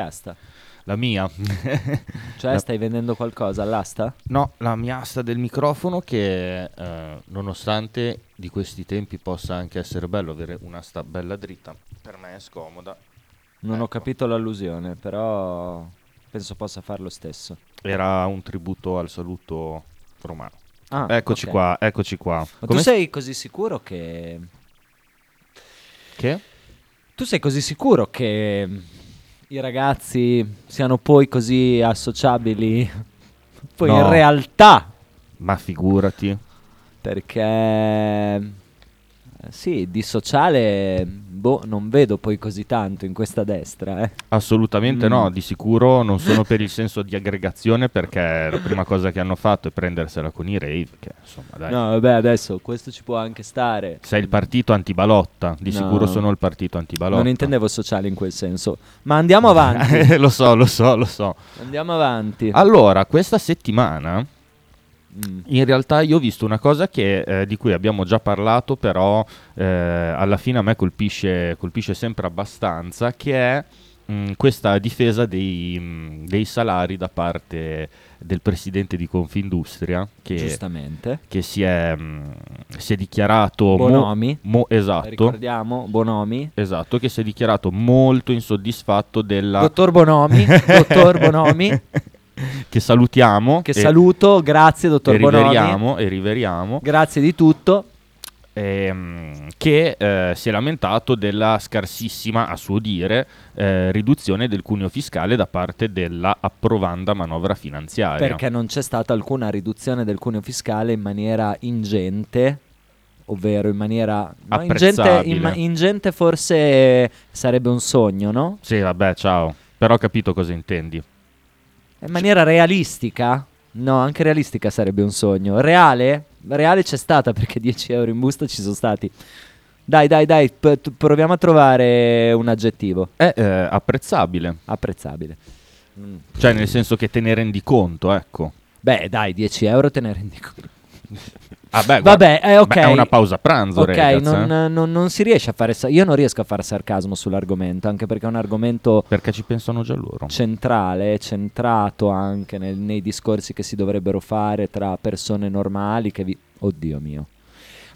asta? La mia. Cioè La- stai vendendo qualcosa all'asta? No, la mia asta del microfono che eh, nonostante di questi tempi possa anche essere bello avere un'asta bella dritta, per me è scomoda. Non ho Ecco. capito l'allusione, però penso possa far lo stesso. Era un tributo al saluto romano. Ah, eccoci ok. qua, eccoci qua. Ma Come tu sei così sicuro che... Che? Tu sei così sicuro che i ragazzi siano poi così associabili? Poi No. in realtà, Ma figurati. perché... eh, Sì, di sociale, boh, non vedo poi così tanto in questa destra, eh. Assolutamente Mm. no, di sicuro non sono per il senso di aggregazione perché la prima cosa che hanno fatto è prendersela con i rave, che insomma dai. No, vabbè, adesso questo ci può anche stare. Sei il partito antibalotta, di No. sicuro sono il partito antibalotta. Non intendevo sociale in quel senso. Ma andiamo avanti. lo so, lo so, lo so. andiamo avanti. Allora, questa settimana Mm. in realtà io ho visto una cosa che, eh, di cui abbiamo già parlato, però eh, alla fine a me colpisce, colpisce sempre abbastanza, che è mh, questa difesa dei, mh, dei salari da parte del presidente di Confindustria, che, Giustamente. che si, è, mh, si è dichiarato... mo- Bonomi. mo- esatto. Ricordiamo, Bonomi. Esatto, che si è dichiarato molto insoddisfatto della... Dottor Bonomi. dottor Bonomi. che salutiamo. Che saluto. Grazie, dottor e Bonomi. riveriamo, e riveriamo Grazie di tutto. ehm, che eh, si è lamentato della scarsissima, a suo dire, eh, riduzione del cuneo fiscale da parte della approvanda manovra finanziaria. Perché non c'è stata alcuna riduzione del cuneo fiscale in maniera ingente. Ovvero in maniera no, ingente, in ingente forse sarebbe un sogno, no? Sì, vabbè, ciao. Però ho capito cosa intendi. In maniera realistica? No, anche realistica sarebbe un sogno. Reale? Reale c'è stata perché 10 euro in busta ci sono stati. Dai, dai, dai, p- t- proviamo a trovare un aggettivo È eh, apprezzabile. apprezzabile. Mm. Cioè, nel senso che te ne rendi conto, ecco. Beh, dai, 10 euro te ne rendi conto. Ah, beh, Vabbè, eh, ok. beh, è una pausa pranzo, Ok, ragazzi, non, eh. non- non si riesce a fare... sa- io non riesco a fare sarcasmo sull'argomento, anche perché è un argomento Perché ci pensano già loro. centrale, centrato anche nel- nei discorsi che si dovrebbero fare tra persone normali che vi... Oddio mio.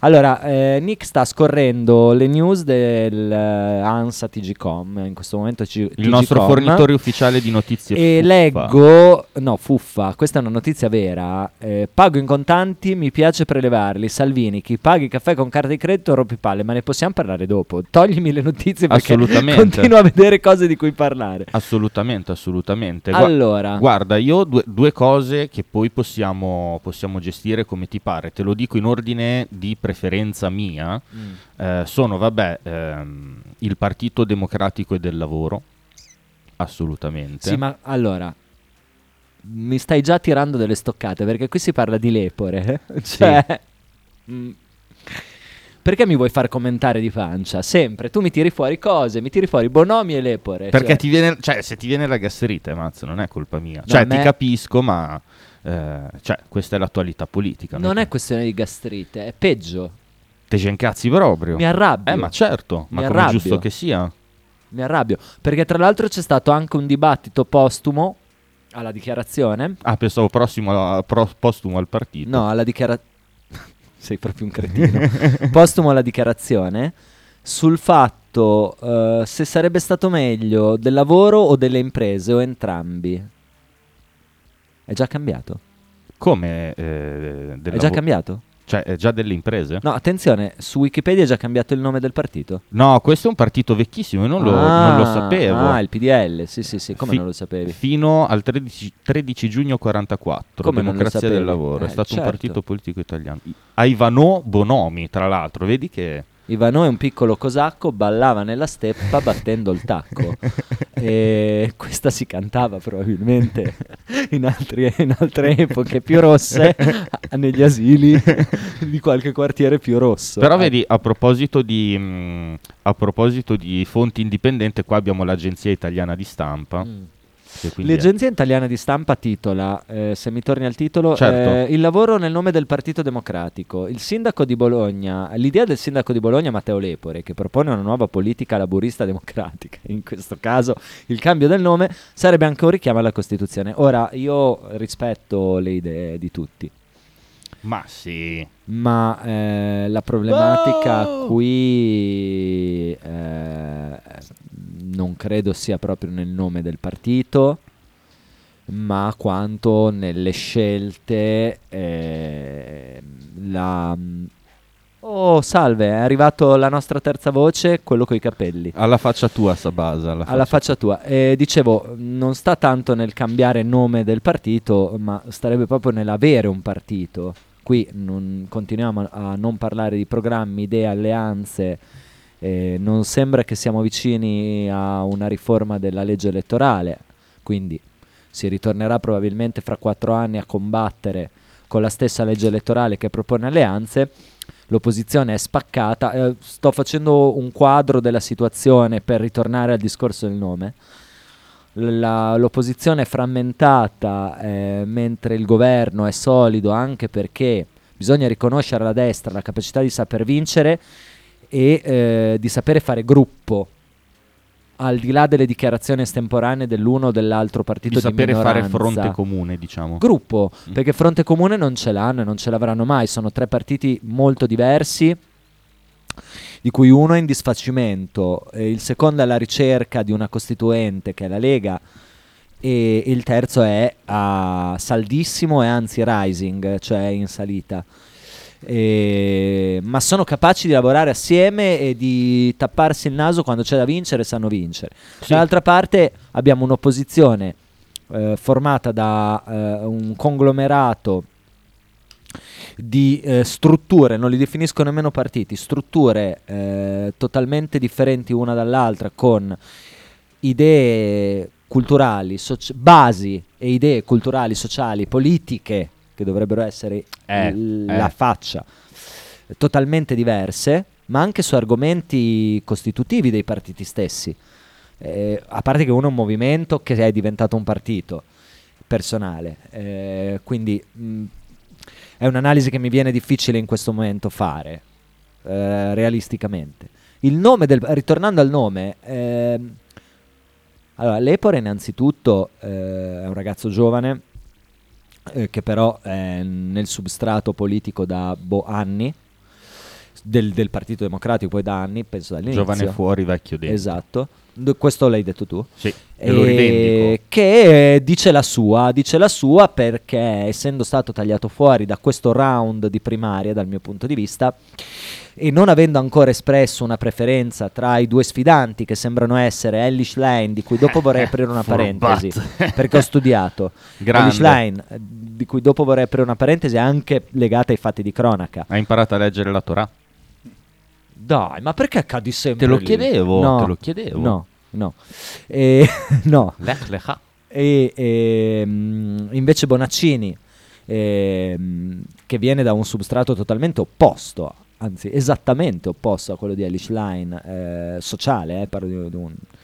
Allora, eh, Nick sta scorrendo le news del eh, TGCom, in questo momento ci- Il nostro fornitore ufficiale di notizie E fuffa. leggo, no, fuffa, questa è una notizia vera. eh, pago in contanti, mi piace prelevarli. Salvini, chi paga il caffè con carta di credito rompi palle, ma ne possiamo parlare dopo. Toglimi le notizie perché continuo a vedere cose di cui parlare. Assolutamente, assolutamente. Gua- Allora, Guarda, io ho due, due cose che poi possiamo, possiamo gestire come ti pare. Te lo dico in ordine di preferenza mia. Mm. Eh, sono, vabbè, ehm, il Partito Democratico e del Lavoro. Assolutamente. sì, ma allora mi stai già tirando delle stoccate perché qui si parla di lepore. eh? cioè, mm, perché mi vuoi far commentare di pancia? Sempre, tu mi tiri fuori cose, mi tiri fuori bonomi e lepore. Perché cioè. ti viene, cioè, se ti viene la gastrite, mazzo, non è colpa mia. No, cioè, me- ti capisco, ma eh, cioè, questa è l'attualità politica. Non è questione di gastrite, è peggio. Te ci incazzi proprio. Mi arrabbio. Eh, ma certo, Mi ma come è giusto che sia. Mi arrabbio. Perché tra l'altro c'è stato anche un dibattito postumo alla dichiarazione. Ah, pensavo prossimo pro- postumo al partito. No, alla dichiarazione. Sei proprio un cretino. postumo alla dichiarazione sul fatto eh, se sarebbe stato meglio del lavoro o delle imprese o entrambi. È già cambiato? Come? eh, È già lavo- cambiato? Cioè, è già delle imprese? No, attenzione, su Wikipedia è già cambiato il nome del partito. No, questo è un partito vecchissimo e non, lo, Ah, non lo sapevo. Ah, il PDL, sì, sì, sì, come Fi- non lo sapevi? Fino al 13, 13 giugno 44, Come Democrazia del? Lavoro, è Eh, stato un certo. partito politico italiano. A Ivano Bonomi, tra l'altro, vedi che... Ivano è un piccolo cosacco, ballava nella steppa battendo il tacco. e questa si cantava probabilmente in, altri- in altre epoche più rosse, negli asili di qualche quartiere più rosso. Però vedi, a proposito, di, mh, a proposito di fonti indipendenti, qua abbiamo l'Agenzia Italiana di Stampa. mm. Quindi è- L'agenzia italiana di stampa titola, eh, se mi torni al titolo, Certo. eh, il lavoro nel nome del Partito Democratico. Il sindaco di Bologna, l'idea del sindaco di Bologna Matteo Lepore, che propone una nuova politica laburista democratica, in questo caso il cambio del nome, sarebbe anche un richiamo alla Costituzione. Ora, io rispetto le idee di tutti, Ma sì. ma eh, la problematica Oh! qui eh, non credo sia proprio nel nome del partito, ma quanto nelle scelte. eh, la... Oh, salve, è arrivato la nostra terza voce, quello coi capelli. Alla faccia tua, Sabasa. Alla Alla faccia tua. Eh, dicevo, non sta tanto nel cambiare nome del partito, ma starebbe proprio nell'avere un partito. Qui non- continuiamo a non parlare di programmi, idee, alleanze. eh, non sembra che siamo vicini a una riforma della legge elettorale, quindi si ritornerà probabilmente fra quattro anni a combattere con la stessa legge elettorale che propone alleanze. L'opposizione è spaccata. eh, sto facendo un quadro della situazione per ritornare al discorso del nome. La- l'opposizione è frammentata eh, mentre il governo è solido anche perché bisogna riconoscere alla destra la capacità di saper vincere e eh, di sapere fare gruppo al di là delle dichiarazioni estemporanee dell'uno o dell'altro partito Di sapere fare fronte comune, diciamo. Gruppo, Mm. perché fronte comune non ce l'hanno e non ce l'avranno mai, sono tre partiti molto diversi, di cui uno è in disfacimento, e il secondo è alla ricerca di una costituente che è la Lega e il terzo è a saldissimo e anzi rising, cioè in salita. E- ma sono capaci di lavorare assieme e di tapparsi il naso quando c'è da vincere sanno vincere. Sì. Dall'altra parte abbiamo un'opposizione eh, formata da eh, un conglomerato di eh, strutture, non li definisco nemmeno partiti, strutture eh, totalmente differenti una dall'altra con idee culturali, soci- basi e idee culturali, sociali, politiche che dovrebbero essere Eh, l- eh. la faccia totalmente diverse, ma anche su argomenti costitutivi dei partiti stessi. Eh, a parte che uno è un movimento che è diventato un partito personale, eh, quindi mh, è un'analisi che mi viene difficile in questo momento fare, eh, realisticamente. Il nome del, ritornando al nome, ehm, allora, Lepore innanzitutto eh, è un ragazzo giovane eh, che però è nel substrato politico da boh, anni, del, del Partito Democratico poi da anni, penso dall'inizio. Giovane fuori, vecchio dentro. Esatto, questo l'hai detto tu. Sì, e che eh, dice la sua, dice la sua perché essendo stato tagliato fuori da questo round di primaria dal mio punto di vista e non avendo ancora espresso una preferenza tra i due sfidanti che sembrano essere Ellis Line di cui dopo vorrei aprire una parentesi perché ho studiato. Ellis Line di cui dopo vorrei aprire una parentesi anche legata ai fatti di cronaca Hai imparato a leggere la Torah? Dai ma perché cadi sempre Te lo lì? chiedevo, no, te lo chiedevo. no no E- no Lech lecha. e, ehm, invece Bonaccini ehm, che viene da un substrato totalmente opposto anzi esattamente opposto a quello di Elish Line eh, sociale eh, parlo di, di un eh,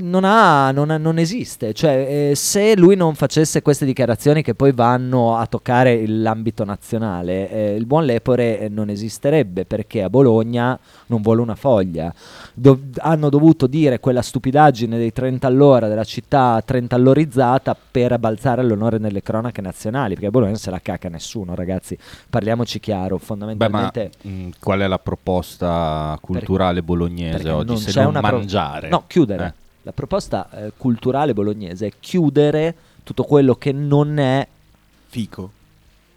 non, ha, non, ha- non esiste, cioè eh, se lui non facesse queste dichiarazioni che poi vanno a toccare l'ambito nazionale, eh, il buon Lepore eh, non esisterebbe perché a Bologna non vuole una foglia. Do- hanno dovuto dire quella stupidaggine dei 30 all'ora della città 30 all'orizzata per balzare l'onore nelle cronache nazionali, perché a Bologna non se la caca nessuno, ragazzi. Parliamoci chiaro, Beh, ma fondamentalmente mh, qual è la proposta culturale bolognese perché oggi? non se non una pro- mangiare. No, chiudere. Eh. La proposta eh, culturale bolognese è chiudere tutto quello che non è Fico.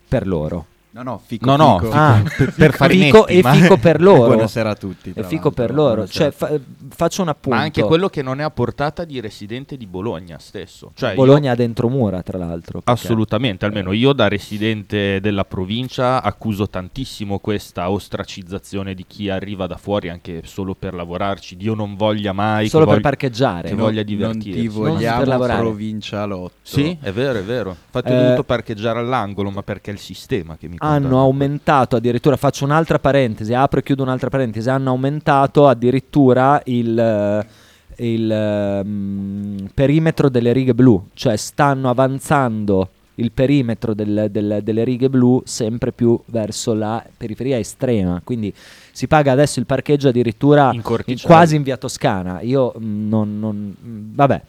per loro. No, no, fico, No, no, fico. Ah, per, per fico e fico per loro. Buonasera a tutti. E fico per loro. Cioè, fa- faccio un appunto. Ma anche quello che non è a portata di residente di Bologna stesso. Cioè, io- Bologna dentro mura, tra l'altro. Assolutamente, almeno io da residente della provincia accuso tantissimo questa ostracizzazione di chi arriva da fuori anche solo per lavorarci. Dio non voglia mai. Solo che per voglia- parcheggiare. che No, voglia non divertirsi. ti Non per vogliamo lavorare. provincialotto. Sì, è vero, è vero. Infatti ho Eh, dovuto parcheggiare all'angolo, ma perché è il sistema che mi hanno aumentato addirittura faccio un'altra parentesi apro e chiudo un'altra parentesi hanno aumentato addirittura il, eh, il ehm, perimetro delle righe blu cioè stanno avanzando il perimetro del- del- delle righe blu sempre più verso la periferia estrema. Quindi si paga adesso il parcheggio addirittura In in- quasi in via Toscana. Io mm, non, non- mm, vabbè.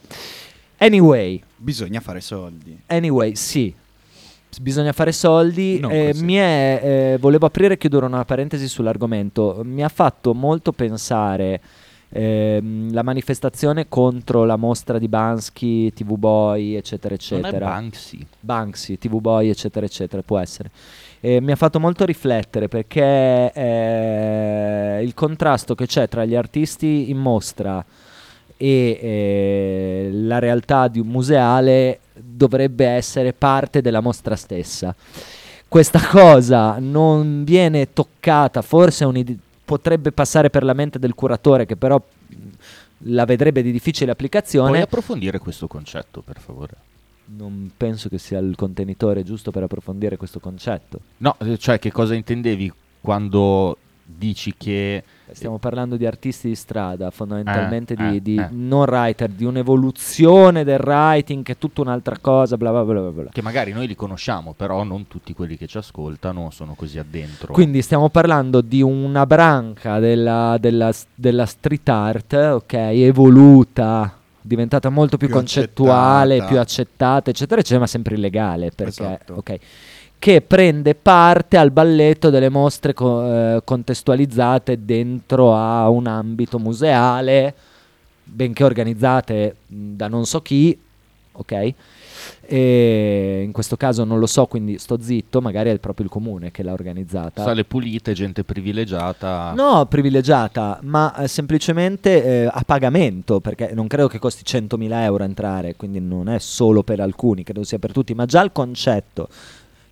Anyway. Bisogna fare soldi. Anyway, sì. Bisogna fare soldi. Eh, è, eh, volevo aprire e chiudere una parentesi sull'argomento. Mi ha fatto molto pensare ehm, la manifestazione contro la mostra di Bansky, TV Boy, eccetera, eccetera. Banksy. Banksy, TV Boy, eccetera, eccetera, può essere. Eh, mi ha fatto molto riflettere perché eh, il contrasto che c'è tra gli artisti in mostra e eh, la realtà di un museale dovrebbe essere parte della mostra stessa. Questa cosa non viene toccata, forse potrebbe passare per la mente del curatore che però la vedrebbe di difficile applicazione. Puoi approfondire questo concetto, per favore? Non penso che sia il contenitore giusto per approfondire questo concetto. No, eh, cioè che cosa intendevi quando dici che Stiamo parlando di artisti di strada, fondamentalmente Eh, di, eh, di eh. non writer, di un'evoluzione del writing che è tutta un'altra cosa, bla bla bla bla bla. che magari noi li conosciamo, però non tutti quelli che ci ascoltano sono così addentro. Quindi stiamo parlando di una branca della, della- della street art, ok, evoluta, diventata molto più, Più concettuale, accettata. più accettata, eccetera, eccetera, ma sempre illegale, perché, Esatto. ok, che prende parte al balletto delle mostre co- eh, contestualizzate dentro a un ambito museale, benché organizzate da non so chi, ok? E in questo caso non lo so, quindi sto zitto, magari è proprio il comune che l'ha organizzata. Sale pulite, gente privilegiata. No, privilegiata, ma eh, semplicemente eh, a pagamento, perché non credo che costi 100.000 euro entrare, quindi non è solo per alcuni, credo sia per tutti, ma già il concetto,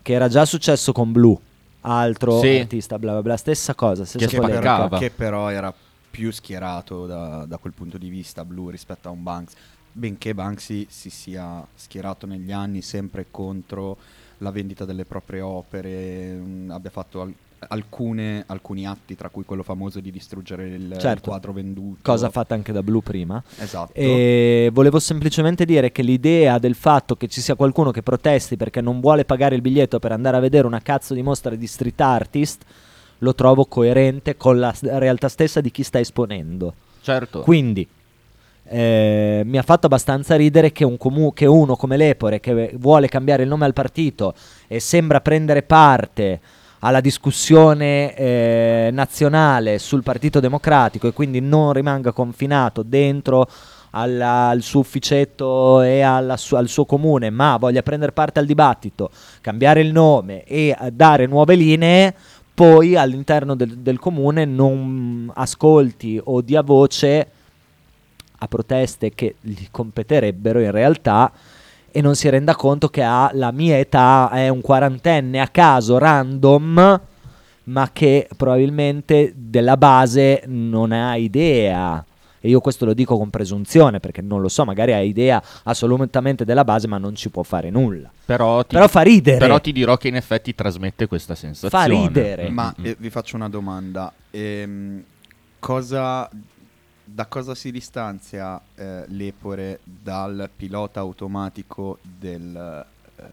che era già successo con Blue, altro Sì. artista, bla bla bla, stessa cosa, stessa Che Che polemica. però, spaccava. che però era più schierato da, da quel punto di vista blu rispetto a un Banks. Benché Banksy si sia schierato negli anni sempre contro la vendita delle proprie opere, mh, abbia fatto al- alcune- alcuni atti, tra cui quello famoso di distruggere il, il Certo. quadro venduto. Cosa fatta anche da Blue prima. Esatto. E volevo semplicemente dire che l'idea del fatto che ci sia qualcuno che protesti perché non vuole pagare il biglietto per andare a vedere una cazzo di mostra di street artist lo trovo coerente con la realtà stessa di chi sta esponendo. Certo. Quindi eh, mi ha fatto abbastanza ridere che, un comu- che uno come Lepore che vuole cambiare il nome al partito e sembra prendere parte alla discussione eh, nazionale sul Partito Democratico e quindi non rimanga confinato dentro alla- al suo ufficetto e su- al suo comune, ma voglia prendere parte al dibattito, cambiare il nome e eh, dare nuove linee, poi all'interno del, del comune non ascolti o dia voce a proteste che gli competerebbero in realtà e non si renda conto che ha la mia età, è un quarantenne a caso, random, ma che probabilmente della base non ha idea. E io questo lo dico con presunzione perché non lo so, magari ha idea assolutamente della base, ma non ci può fare nulla. Però ti, Però fa ridere. però ti dirò che in effetti trasmette questa sensazione. ridere. Mm, Ma mm, eh, vi faccio una domanda. Ehm, cosa, da cosa si distanzia eh, l'Epore dal pilota automatico del, eh,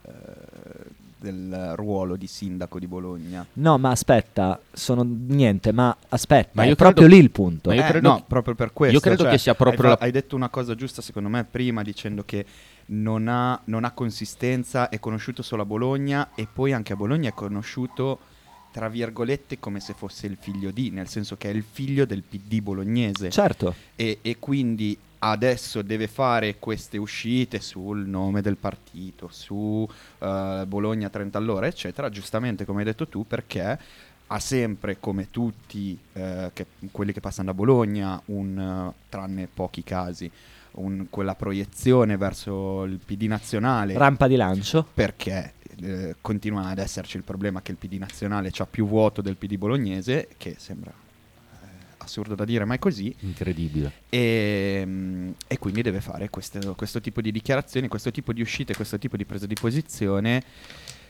del ruolo di sindaco di Bologna? No, ma aspetta, sono niente, ma aspetta, Ma è io proprio credo- lì il punto. ma io Eh, credo no, che- proprio per questo. io credo cioè, che sia proprio hai, la- hai detto una cosa giusta secondo me prima dicendo che non ha, non ha consistenza, è conosciuto solo a Bologna e poi anche a Bologna è conosciuto tra virgolette come se fosse il figlio di, nel senso che è il figlio del PD bolognese Certo. e, e quindi adesso deve fare queste uscite sul nome del partito, su eh, Bologna 30 all'ora, eccetera, giustamente come hai detto tu, perché ha sempre, come tutti eh, che- quelli che passano da Bologna, un, eh, tranne pochi casi, un- quella proiezione verso il PD nazionale Rampa di lancio. perché eh, continua ad esserci il problema che il PD nazionale ha più vuoto del PD bolognese, che sembra eh, assurdo da dire, ma è così, Incredibile. e, mm, e quindi deve fare queste- questo tipo di dichiarazioni, questo tipo di uscite, questo tipo di presa di posizione,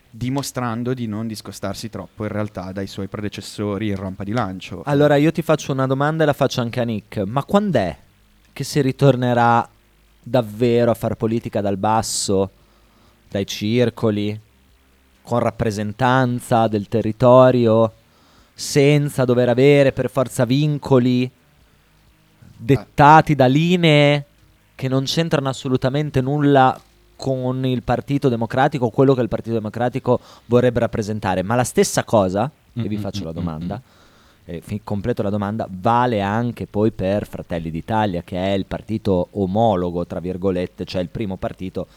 dimostrando di non discostarsi troppo in realtà dai suoi predecessori in rampa di lancio. Allora io ti faccio una domanda e la faccio anche a Nick. Ma quando è che si ritornerà davvero a fare politica dal basso, dai circoli, con rappresentanza del territorio, senza dover avere per forza vincoli dettati da linee che non c'entrano assolutamente nulla con il Partito Democratico, quello che il Partito Democratico vorrebbe rappresentare. Ma la stessa cosa, e vi Mm, faccio mm, la mm, domanda, e fi- completo la domanda, vale anche poi per Fratelli d'Italia, che è il partito omologo, tra virgolette, cioè il primo partito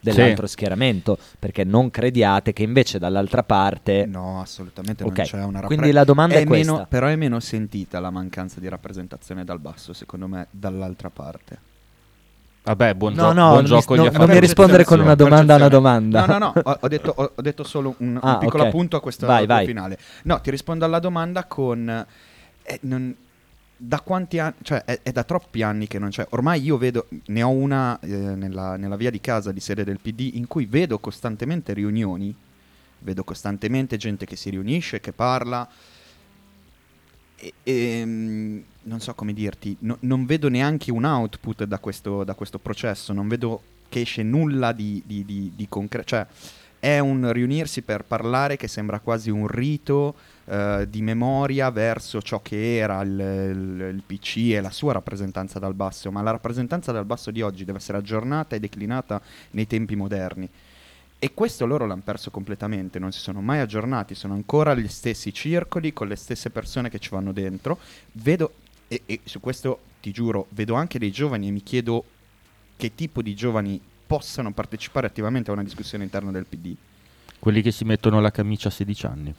dell'altro schieramento, perché non crediate che invece dall'altra parte... No, assolutamente Ok, non c'è una quindi la domanda è meno- questa. Però è meno sentita la mancanza di rappresentazione dal basso, secondo me, dall'altra parte. Vabbè, buon, No, gio- no, buon non mi- gioco no, gli non mi rispondere con una domanda a una domanda. No, no, no, ho, ho detto, ho, ho detto solo un, un Ah, piccolo ok. appunto a questo Vai, vai. finale. No, ti rispondo alla domanda con... eh, non- da quanti anni, cioè è, è da troppi anni che non c'è. Ormai io vedo, ne ho una eh, nella, nella via di casa di sede del PD in cui vedo costantemente riunioni, vedo costantemente gente che si riunisce, che parla. E, ehm, non so come dirti, no- non vedo neanche un output da questo, da questo processo, non vedo che esce nulla di, di, di, di concreto. Cioè, è un riunirsi per parlare che sembra quasi un rito eh, di memoria verso ciò che era il, il- il PC e la sua rappresentanza dal basso, ma la rappresentanza dal basso di oggi deve essere aggiornata e declinata nei tempi moderni. E questo loro l'hanno perso completamente, non si sono mai aggiornati, sono ancora gli stessi circoli con le stesse persone che ci vanno dentro. Vedo, e, e su questo ti giuro, vedo anche dei giovani e mi chiedo che tipo di giovani possano partecipare attivamente a una discussione interna del PD. Quelli che si mettono la camicia a 16 anni.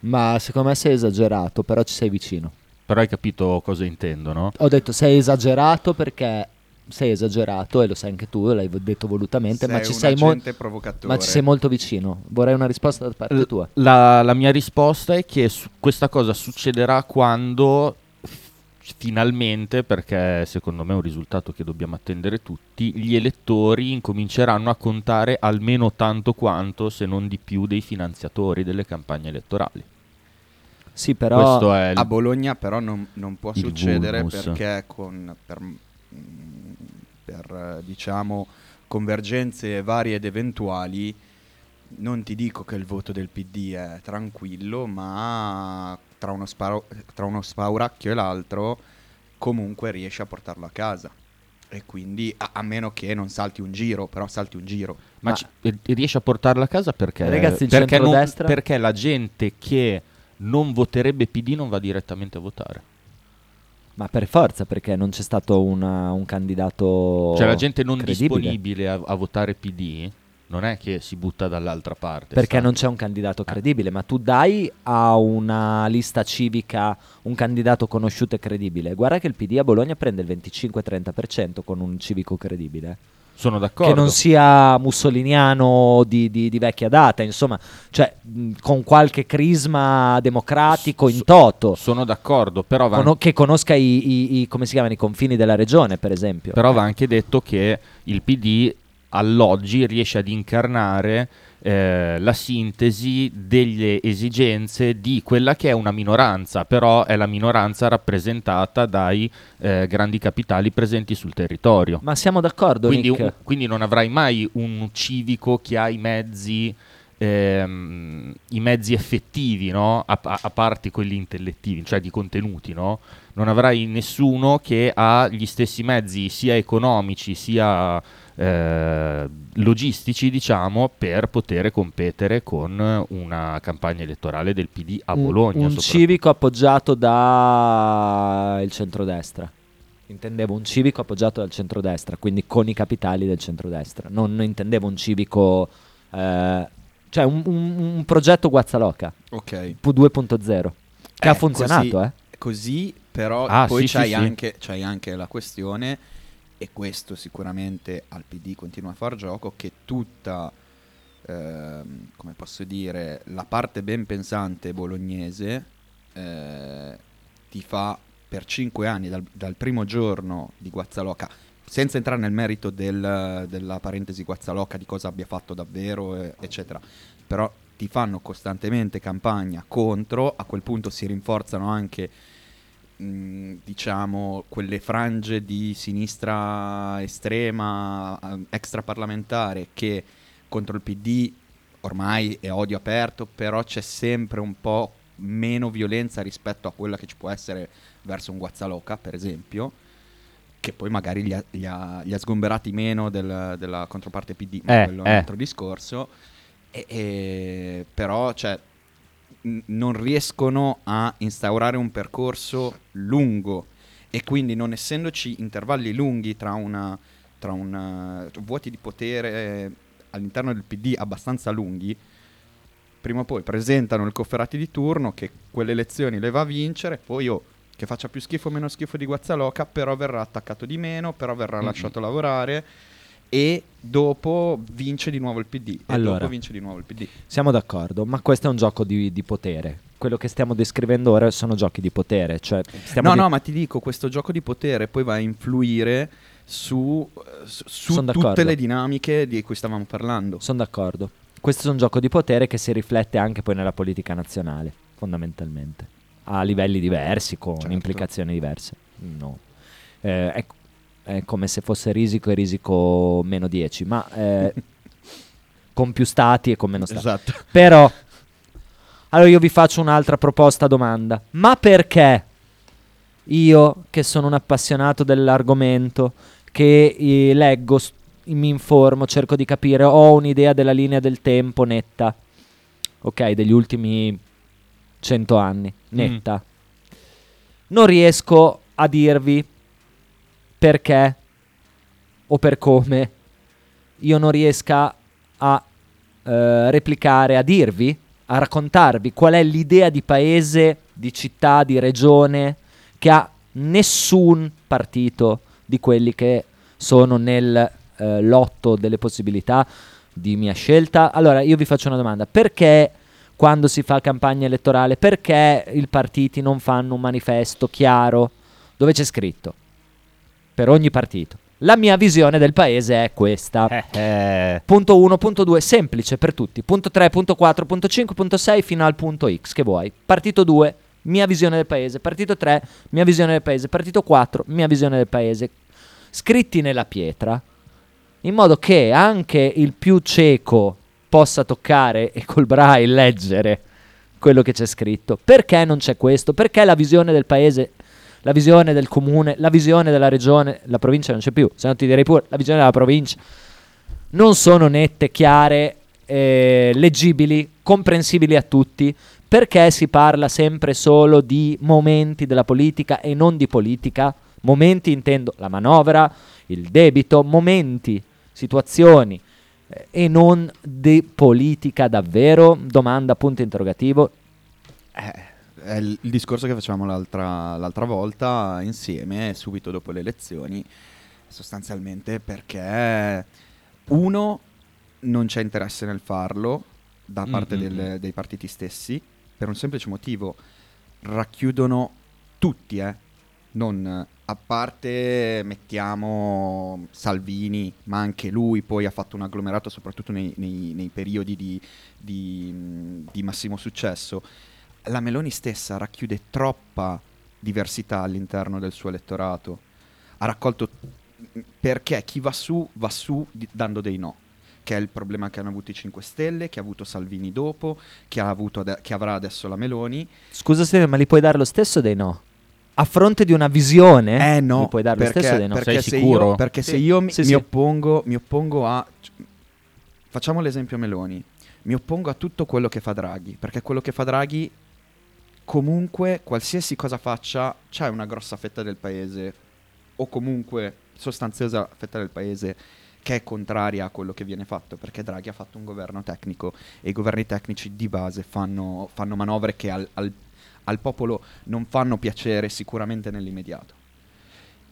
Ma secondo me sei esagerato, però ci sei vicino. Però hai capito cosa intendo, no? Ho detto sei esagerato perché sei esagerato e lo sai anche tu, l'hai detto volutamente, ma Sei ci, un sei mo- ma ci sei molto vicino. Vorrei una risposta da parte L- tua. La, la mia risposta è che su- questa cosa succederà quando f- finalmente, perché secondo me è un risultato che dobbiamo attendere tutti, gli elettori incominceranno a contare almeno tanto quanto, se non di più, dei finanziatori delle campagne elettorali. Sì, però Questo è il- A Bologna però non, non può succedere vulnus. perché con, per, mm, per, eh, diciamo convergenze varie ed eventuali non ti dico che il voto del PD è tranquillo, ma tra uno, sparo- tra uno spauracchio e l'altro comunque riesce a portarlo a casa. E quindi, a, a meno che non salti un giro, però salti un giro. Ma Ma- ci- e- e riesce a portarla a casa perché, Ragazzi, perché, non- perché la gente che non voterebbe PD non va direttamente a votare. Ma per forza perché non c'è stato una- un candidato cioè la gente non credibile. disponibile a, a votare PD non è che si butta dall'altra parte. Perché sta- non c'è un candidato Eh. credibile, ma tu dai a una lista civica un candidato conosciuto e credibile. Guarda che il PD a Bologna prende il 25-30% con un civico credibile. Sono d'accordo. Che non sia mussoliniano di, di- di vecchia data, insomma, cioè mh, con qualche crisma democratico in toto, Sono d'accordo, però va, cono- che conosca i, i- i- come si chiamano, i confini della regione, per esempio. però va anche detto che il PD all'oggi riesce ad incarnare eh, la sintesi delle esigenze di quella che è una minoranza, però è la minoranza rappresentata dai eh, grandi capitali presenti sul territorio. Ma siamo d'accordo, Quindi, un- quindi non avrai mai un civico che ha i mezzi, ehm, i mezzi effettivi, no? a, a- a parte quelli intellettivi, cioè di contenuti. No? Non avrai nessuno che ha gli stessi mezzi sia economici sia eh, logistici, diciamo, per poter competere con una campagna elettorale del PD a Un- Bologna. Un, civico appoggiato dal centrodestra. Intendevo un civico appoggiato dal centrodestra, quindi con i capitali del centrodestra. Non, non intendevo un civico, eh, cioè un, un- un progetto Guazzaloca Ok. Pu 2.0, che Eh, ha funzionato, così, eh. Così, però Ah, poi sì, sì, c'hai, sì. Anche, c'hai anche la questione, e questo sicuramente al PD continua a far gioco, che tutta, ehm, come posso dire, la parte ben pensante bolognese eh, ti fa per cinque anni, dal, dal primo giorno di Guazzaloca, senza entrare nel merito del- della parentesi Guazzaloca, di cosa abbia fatto davvero, eh, eccetera, però ti fanno costantemente campagna contro, a quel punto si rinforzano anche mh, diciamo quelle frange di sinistra estrema eh, extraparlamentare che contro il PD ormai è odio aperto, però c'è sempre un po' meno violenza rispetto a quella che ci può essere verso un Guazzaloca, per esempio, che poi magari li ha, li ha- li ha sgomberati meno del- della controparte PD, ma Eh, quello è un eh. altro discorso. E- e- però, cioè, non riescono a instaurare un percorso lungo e quindi non essendoci intervalli lunghi tra una tra una- vuoti di potere all'interno del PD abbastanza lunghi prima o poi presentano il Cofferati di turno che quelle elezioni le va a vincere poi oh, che faccia più schifo o meno schifo di Guazzaloca però verrà attaccato di meno però verrà Mm-mm. lasciato lavorare e dopo vince di nuovo il PD e Allora. dopo vince di nuovo il PD Siamo d'accordo, ma questo è un gioco di, di potere. Quello che stiamo descrivendo ora sono giochi di potere. Cioè no, di- no, ma ti dico, questo gioco di potere poi va a influire su, su- su tutte d'accordo. le dinamiche di cui stavamo parlando. Sono d'accordo. Questo è un gioco di potere che si riflette anche poi nella politica nazionale, fondamentalmente. A livelli diversi, con Certo. implicazioni diverse. No. Eh, è, è come se fosse risico e risico meno 10, ma eh, con più stati e con meno stati. Esatto. Però, allora io vi faccio un'altra proposta domanda. Ma perché io, che sono un appassionato dell'argomento, che eh, leggo, mi informo, cerco di capire, ho un'idea della linea del tempo netta, ok, degli ultimi cento anni, netta, non riesco a dirvi perché o per come io non riesca a eh, replicare, a dirvi, a raccontarvi qual è l'idea di paese, di città, di regione che ha nessun partito di quelli che sono nel eh, lotto delle possibilità di mia scelta. Allora io vi faccio una domanda, perché quando si fa campagna elettorale, perché i partiti non fanno un manifesto chiaro? Dove c'è scritto per ogni partito? La mia visione del paese è questa. Eh, eh. Punto 1, punto 2, semplice per tutti. Punto 3, punto 4, punto 5, punto 6 fino al punto X che vuoi. Partito 2, mia visione del paese. Partito 3, mia visione del paese. Partito 4, mia visione del paese. Scritti nella pietra, in modo che anche il più cieco possa toccare e col braille leggere quello che c'è scritto. Perché non c'è questo? Perché la visione del paese, la visione del comune, la visione della regione, la provincia non c'è più, se no ti direi pure la visione della provincia non sono nette, chiare, eh, leggibili, comprensibili a tutti, perché si parla sempre solo di momenti della politica e non di politica? Momenti intendo la manovra, il debito, momenti, situazioni eh, e non di politica davvero? Domanda, punto interrogativo. È il, il discorso che facevamo l'altra, l'altra volta insieme, subito dopo le elezioni, sostanzialmente perché uno non c'è interesse nel farlo da parte Mm, mm, del- mm. dei partiti stessi, per un semplice motivo, racchiudono tutti, eh, non a parte mettiamo Salvini, ma anche lui poi ha fatto un agglomerato soprattutto nei, nei- nei periodi di, di, di massimo successo. La Meloni stessa racchiude troppa diversità all'interno del suo elettorato. Ha raccolto perché chi va su va su dando dei no, che è il problema che hanno avuto i 5 Stelle, che ha avuto Salvini dopo, che, ha avuto ade- che avrà adesso la Meloni. Scusa Steve, ma li puoi dare lo stesso dei no? A fronte di una visione? Eh no, puoi dare lo stesso dei no? perché Sei se sicuro? Io, perché Sì. se io mi, Sì, mi sì. oppongo, mi oppongo a... Facciamo l'esempio Meloni. Mi oppongo a tutto quello che fa Draghi, perché quello che fa Draghi, comunque, qualsiasi cosa faccia, c'è una grossa fetta del paese o comunque sostanziosa fetta del paese che è contraria a quello che viene fatto, perché Draghi ha fatto un governo tecnico e i governi tecnici di base fanno, fanno manovre che al, al- al popolo non fanno piacere sicuramente nell'immediato.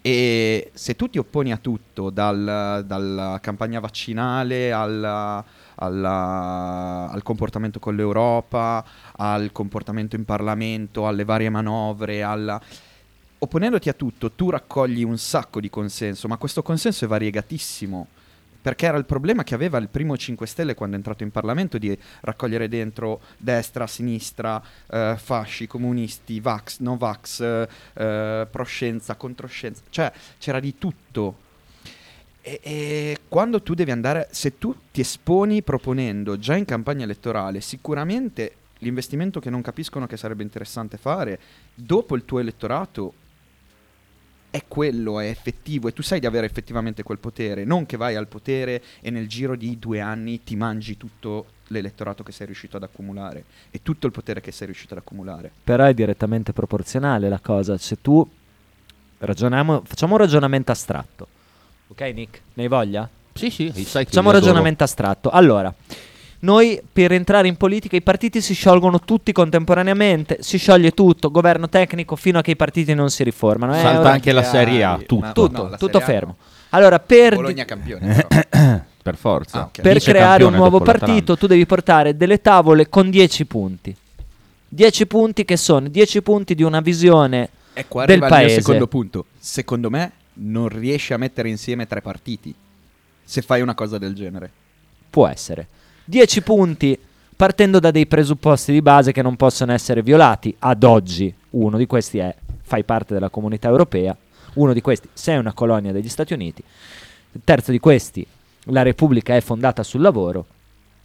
E se tu ti opponi a tutto, dal- dalla campagna vaccinale alla- alla- al comportamento con l'Europa, al comportamento in Parlamento, alle varie manovre, alla... opponendoti a tutto, tu raccogli un sacco di consenso, ma questo consenso è variegatissimo. Perché era il problema che aveva il primo 5 Stelle quando è entrato in Parlamento di raccogliere dentro destra, sinistra, eh, fasci, comunisti, vax, no vax, eh, eh, proscienza, controscienza. Cioè c'era di tutto. E, e quando tu devi andare, se tu ti esponi proponendo già in campagna elettorale, sicuramente l'investimento che non capiscono che sarebbe interessante fare dopo il tuo elettorato è quello, è effettivo e tu sai di avere effettivamente quel potere, non che vai al potere e nel giro di due anni ti mangi tutto l'elettorato che sei riuscito ad accumulare e tutto il potere che sei riuscito ad accumulare. Però è direttamente proporzionale la cosa. Se tu ragioniamo, facciamo un ragionamento astratto. Ok, Nick? Ne hai voglia? Sì, sì, sai che Facciamo un ragionamento astratto. Allora, noi per entrare in politica i partiti si sciolgono tutti contemporaneamente, si scioglie tutto, governo tecnico fino a che i partiti non si riformano. eh, Salta ora- anche la Serie A, Ma- tutto. tutto, no, la tutto Serie A fermo. Allora, per, Bologna campione. però. Per forza. Ah, ok. per Vice creare un campione nuovo dopo l'Atalanta. partito tu devi portare delle tavole con 10 punti. 10 punti che sono 10 punti di una visione E qua del arriva il mio paese. secondo punto. Secondo me non riesci a mettere insieme tre partiti se fai una cosa del genere. può essere 10 punti partendo da dei presupposti di base che non possono essere violati ad oggi. Uno di questi è fai parte della comunità europea, uno di questi sei una colonia degli Stati Uniti, il terzo di questi la Repubblica è fondata sul lavoro.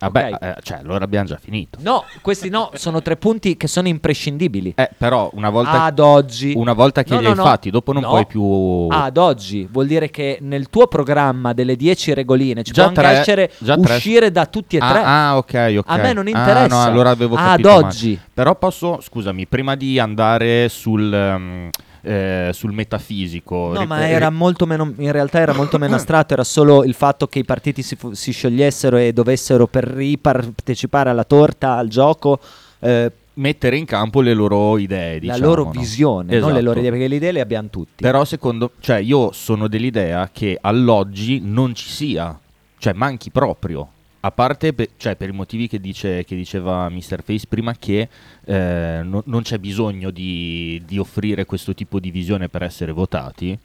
Vabbè, Ok. eh, cioè, allora abbiamo già finito. No, questi no, sono tre punti che sono imprescindibili. Eh, però una volta, Ad oggi una volta che No, li no, hai no. fatti, dopo non No. puoi più... Ad oggi vuol dire che nel tuo programma delle 10 regoline ci Già può tre- essere già tre- uscire da tutti e Ah, tre. Ah, ok, ok. A me non Ah, interessa. no, allora avevo Ad capito male. oggi. Però posso, scusami, prima di andare sul, ehm, eh, sul metafisico... No, ma era molto meno, in realtà era molto meno astratto, era solo il fatto che i partiti si, fu- si sciogliessero e dovessero per ripartecipare alla torta, al gioco, eh, mettere in campo le loro idee, la diciamo, loro no? visione, non Esatto. le loro idee, perché le idee le abbiamo tutti. Però secondo, cioè io sono dell'idea che all'oggi non ci sia, cioè manchi proprio. A parte per, cioè, per i motivi che, dice, che diceva Mr. Face prima che eh, no- non c'è bisogno di, di offrire questo tipo di visione per essere votati,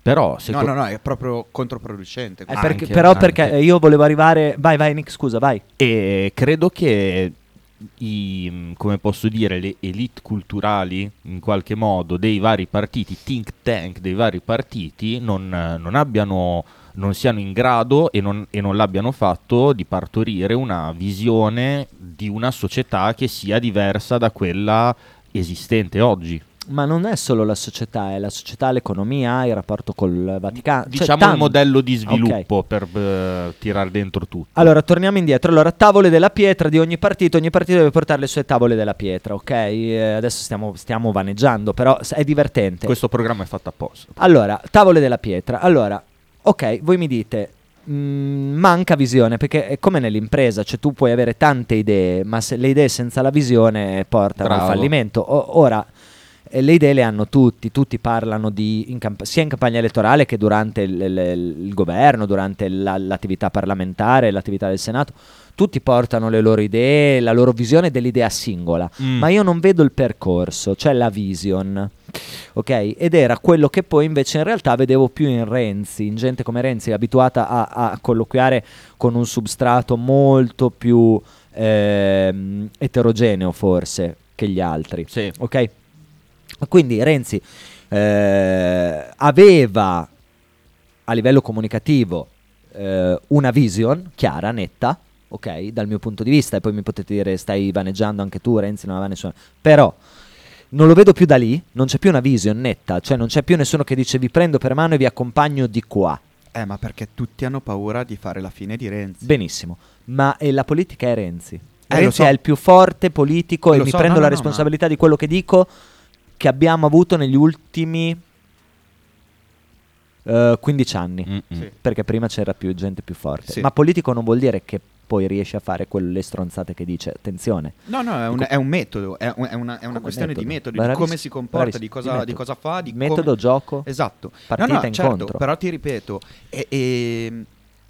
però No, no, no, è proprio controproducente. Eh, anche- perché- però anche. perché io volevo arrivare... Vai, vai Nick, scusa, vai. E credo che i, come posso dire, le elite culturali in qualche modo dei vari partiti, think tank dei vari partiti, non, eh, non abbiano, non siano in grado e non, e non l'abbiano fatto di partorire una visione di una società che sia diversa da quella esistente oggi. Ma non è solo la società, è la società, l'economia, il rapporto col Vaticano. cioè, Diciamo tanto. il modello di sviluppo per eh, tirare dentro tutto. Allora, torniamo indietro. Allora, tavole della pietra di ogni partito. Ogni partito deve portare le sue tavole della pietra, ok? Eh, adesso stiamo, stiamo vaneggiando, però è divertente. Questo programma è fatto apposta. Allora, tavole della pietra. Allora, ok, voi mi dite, mm, manca visione, perché è come nell'impresa, cioè tu puoi avere tante idee, ma se le idee senza la visione portano Bravo. al fallimento. O- ora, eh, le idee le hanno tutti, tutti parlano di, in camp- sia in campagna elettorale che durante il, il- il governo, durante la- l'attività parlamentare, l'attività del Senato. Tutti portano le loro idee, la loro visione dell'idea singola Mm. ma io non vedo il percorso, cioè la vision. Ok? Ed era quello che poi invece in realtà vedevo più in Renzi, in gente come Renzi, abituata a, a colloquiare con un substrato molto più ehm, eterogeneo forse che gli altri. Sì. Ok? Quindi Renzi eh, aveva a livello comunicativo eh, una vision chiara, netta, ok, dal mio punto di vista, e poi mi potete dire stai vaneggiando anche tu, Renzi non aveva nessuno, però non lo vedo più da lì, non c'è più una vision netta, cioè non c'è più nessuno che dice vi prendo per mano e vi accompagno di qua. Eh, ma perché tutti hanno paura di fare la fine di Renzi. Benissimo, ma eh, la politica è Renzi. lo Renzi so. è il più forte politico e Lo mi so, prendo no, la no, no, responsabilità di quello che dico che abbiamo avuto negli ultimi Eh, 15 anni. Mm-mm. Sì. Perché prima c'era più gente più forte. Sì. Ma politico non vuol dire che poi riesce a fare quelle stronzate che dice. Attenzione. No, no, è un, è un metodo, è, un- è una, è una questione metodo? di metodo, di Bravissimo, come si comporta, di cosa, di di cosa fa, di Metodo, come... gioco. Esatto. Partita, no, no, certo, incontro. però ti ripeto, e, e-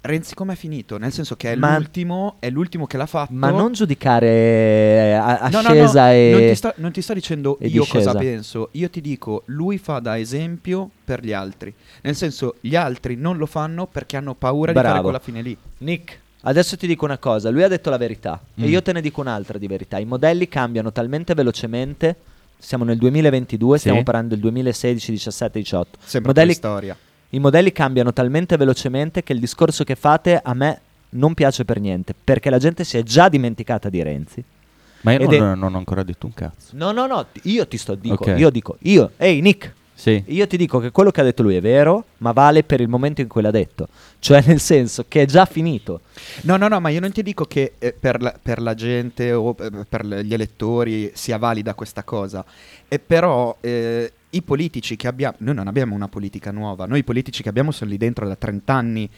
Renzi com'è finito? Nel senso che è Ma- l'ultimo, è l'ultimo che l'ha fatto. Ma non giudicare eh, a- No, no, ascesa no, e. non, ti sto, non ti sto dicendo e io discesa. cosa penso, io ti dico, lui fa da esempio per gli altri. Nel senso, gli altri non lo fanno perché hanno paura di fare Bravo. quella fine lì. Nick, adesso ti dico una cosa. Lui ha detto la verità. E Mm. io te ne dico un'altra di verità. I modelli cambiano talmente velocemente. Siamo nel 2022, Sì. stiamo parlando del 2016, 17, 18. Sembra Modelli- storia. I modelli cambiano talmente velocemente che il discorso che fate a me non piace per niente. Perché la gente si è già dimenticata di Renzi. Ma io non, è- non ho ancora detto un cazzo. No, no, no. Io ti sto dico. Ok. Io dico. Io. Ehi, Nick. Sì. Io ti dico che quello che ha detto lui è vero, ma vale per il momento in cui l'ha detto. Cioè, nel senso che è già finito. No, no, no, ma io non ti dico che eh, per, la, per la gente o eh, per gli elettori sia valida questa cosa, e però eh, i politici che abbiamo, noi non abbiamo una politica nuova, noi i politici che abbiamo sono lì dentro da 30 anni.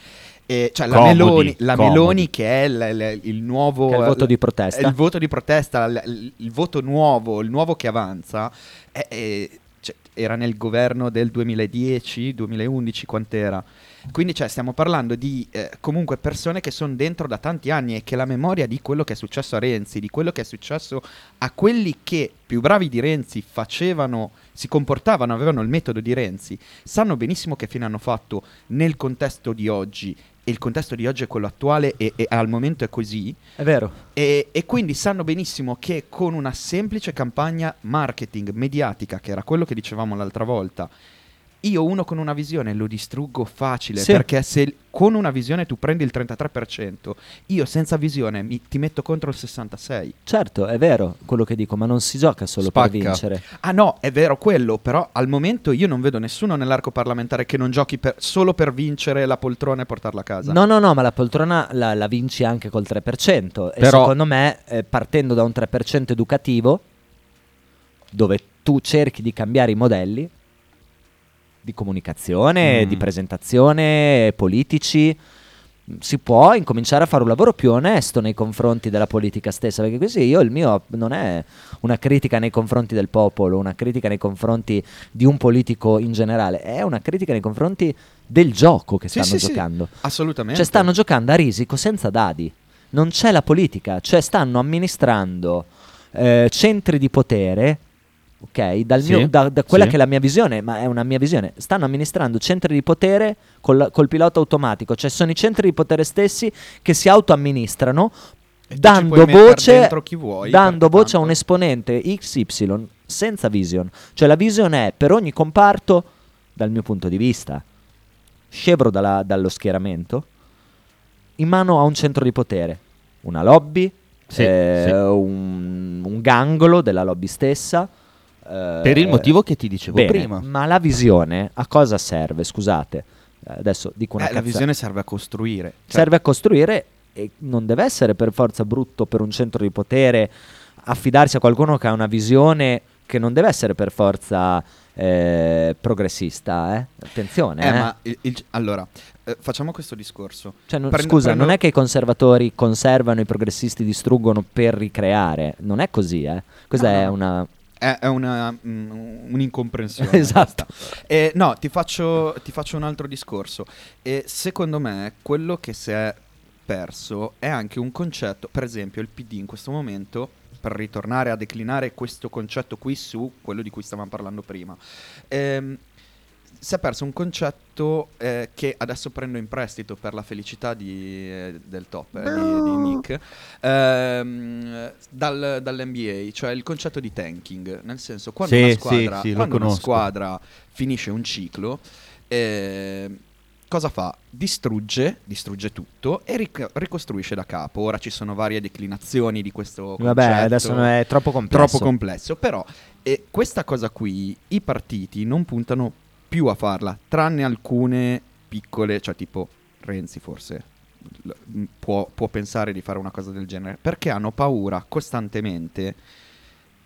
E, cioè la Comodi, Meloni, la. Meloni che è il, il- il nuovo Che è il voto di protesta. il voto di protesta, il voto nuovo, il nuovo che avanza, è- è- cioè, era nel governo del 2010, 2011, quant'era? Quindi cioè, stiamo parlando di eh, comunque persone che sono dentro da tanti anni e che la memoria di quello che è successo a Renzi, di quello che è successo a quelli che più bravi di Renzi facevano, si comportavano, avevano il metodo di Renzi, sanno benissimo che fine hanno fatto nel contesto di oggi. E il contesto di oggi è quello attuale e, e al momento è così. È vero. E, e quindi sanno benissimo che con una semplice campagna marketing mediatica, che era quello che dicevamo l'altra volta, io uno con una visione lo distruggo facile, Sì. perché se con una visione tu prendi il 33%, io senza visione mi- ti metto contro il 66%. Certo, è vero quello che dico, ma non si gioca solo per Spacca. vincere. Ah no, è vero quello, però al momento io non vedo nessuno nell'arco parlamentare che non giochi per- solo per vincere la poltrona e portarla a casa. No, no, no, ma la poltrona la, la vinci anche col 3%. E Però- secondo me, eh, partendo da un 3% educativo, dove tu cerchi di cambiare i modelli di comunicazione, Mm. di presentazione, politici, si può incominciare a fare un lavoro più onesto nei confronti della politica stessa, perché così io il mio non è una critica nei confronti del popolo, una critica nei confronti di un politico in generale, è una critica nei confronti del gioco che Sì, stanno sì, sì, giocando. assolutamente. Cioè stanno giocando a risico senza dadi. Non c'è la politica, cioè stanno amministrando eh, centri di potere, ok? Dal Sì, mio- da, da quella sì. che è la mia visione, ma è una mia visione. Stanno amministrando centri di potere col, col pilota automatico, cioè sono i centri di potere stessi che si autoamministrano dando voce, vuoi, dando voce a un esponente XY senza vision. Cioè la vision è per ogni comparto, dal mio punto di vista, scevro dalla- dallo schieramento, in mano a un centro di potere, una lobby, Sì, eh. Un, un gangolo della lobby stessa. Eh, Per il motivo che ti dicevo bene, prima. Ma la visione a cosa serve? Scusate, eh, adesso dico una Eh, la visione serve a costruire. Cioè, serve a costruire e non deve essere per forza brutto per un centro di potere affidarsi a qualcuno che ha una visione che non deve essere per forza eh, progressista, eh? attenzione. Eh, eh. ma il- il- allora, eh, facciamo questo discorso. Cioè, non- Prendo- scusa, prendo- non è che i conservatori conservano, i progressisti distruggono per ricreare, non è così, eh. Questa No, è no. una... È, una, mm, un'incomprensione. Esatto. Eh, no, ti faccio, ti faccio un altro discorso. E secondo me quello che si è perso è anche un concetto, per esempio il PD in questo momento, per ritornare a declinare questo concetto qui su quello di cui stavamo parlando prima, ehm, si è perso un concetto eh, che adesso prendo in prestito per la felicità di, eh, del top, eh, di, di Nick, ehm, dal- dall'NBA, cioè il concetto di tanking, nel senso quando, Sì, una, sì, squadra, sì, lo quando una squadra finisce un ciclo, eh, cosa fa? Distrugge, distrugge tutto e ric- ricostruisce da capo. Ora ci sono varie declinazioni di questo concetto. Vabbè, adesso non è troppo complesso. Troppo complesso, però eh, questa cosa qui i partiti non puntano più a farla, tranne alcune piccole, cioè tipo Renzi forse l- può, può pensare di fare una cosa del genere, perché hanno paura costantemente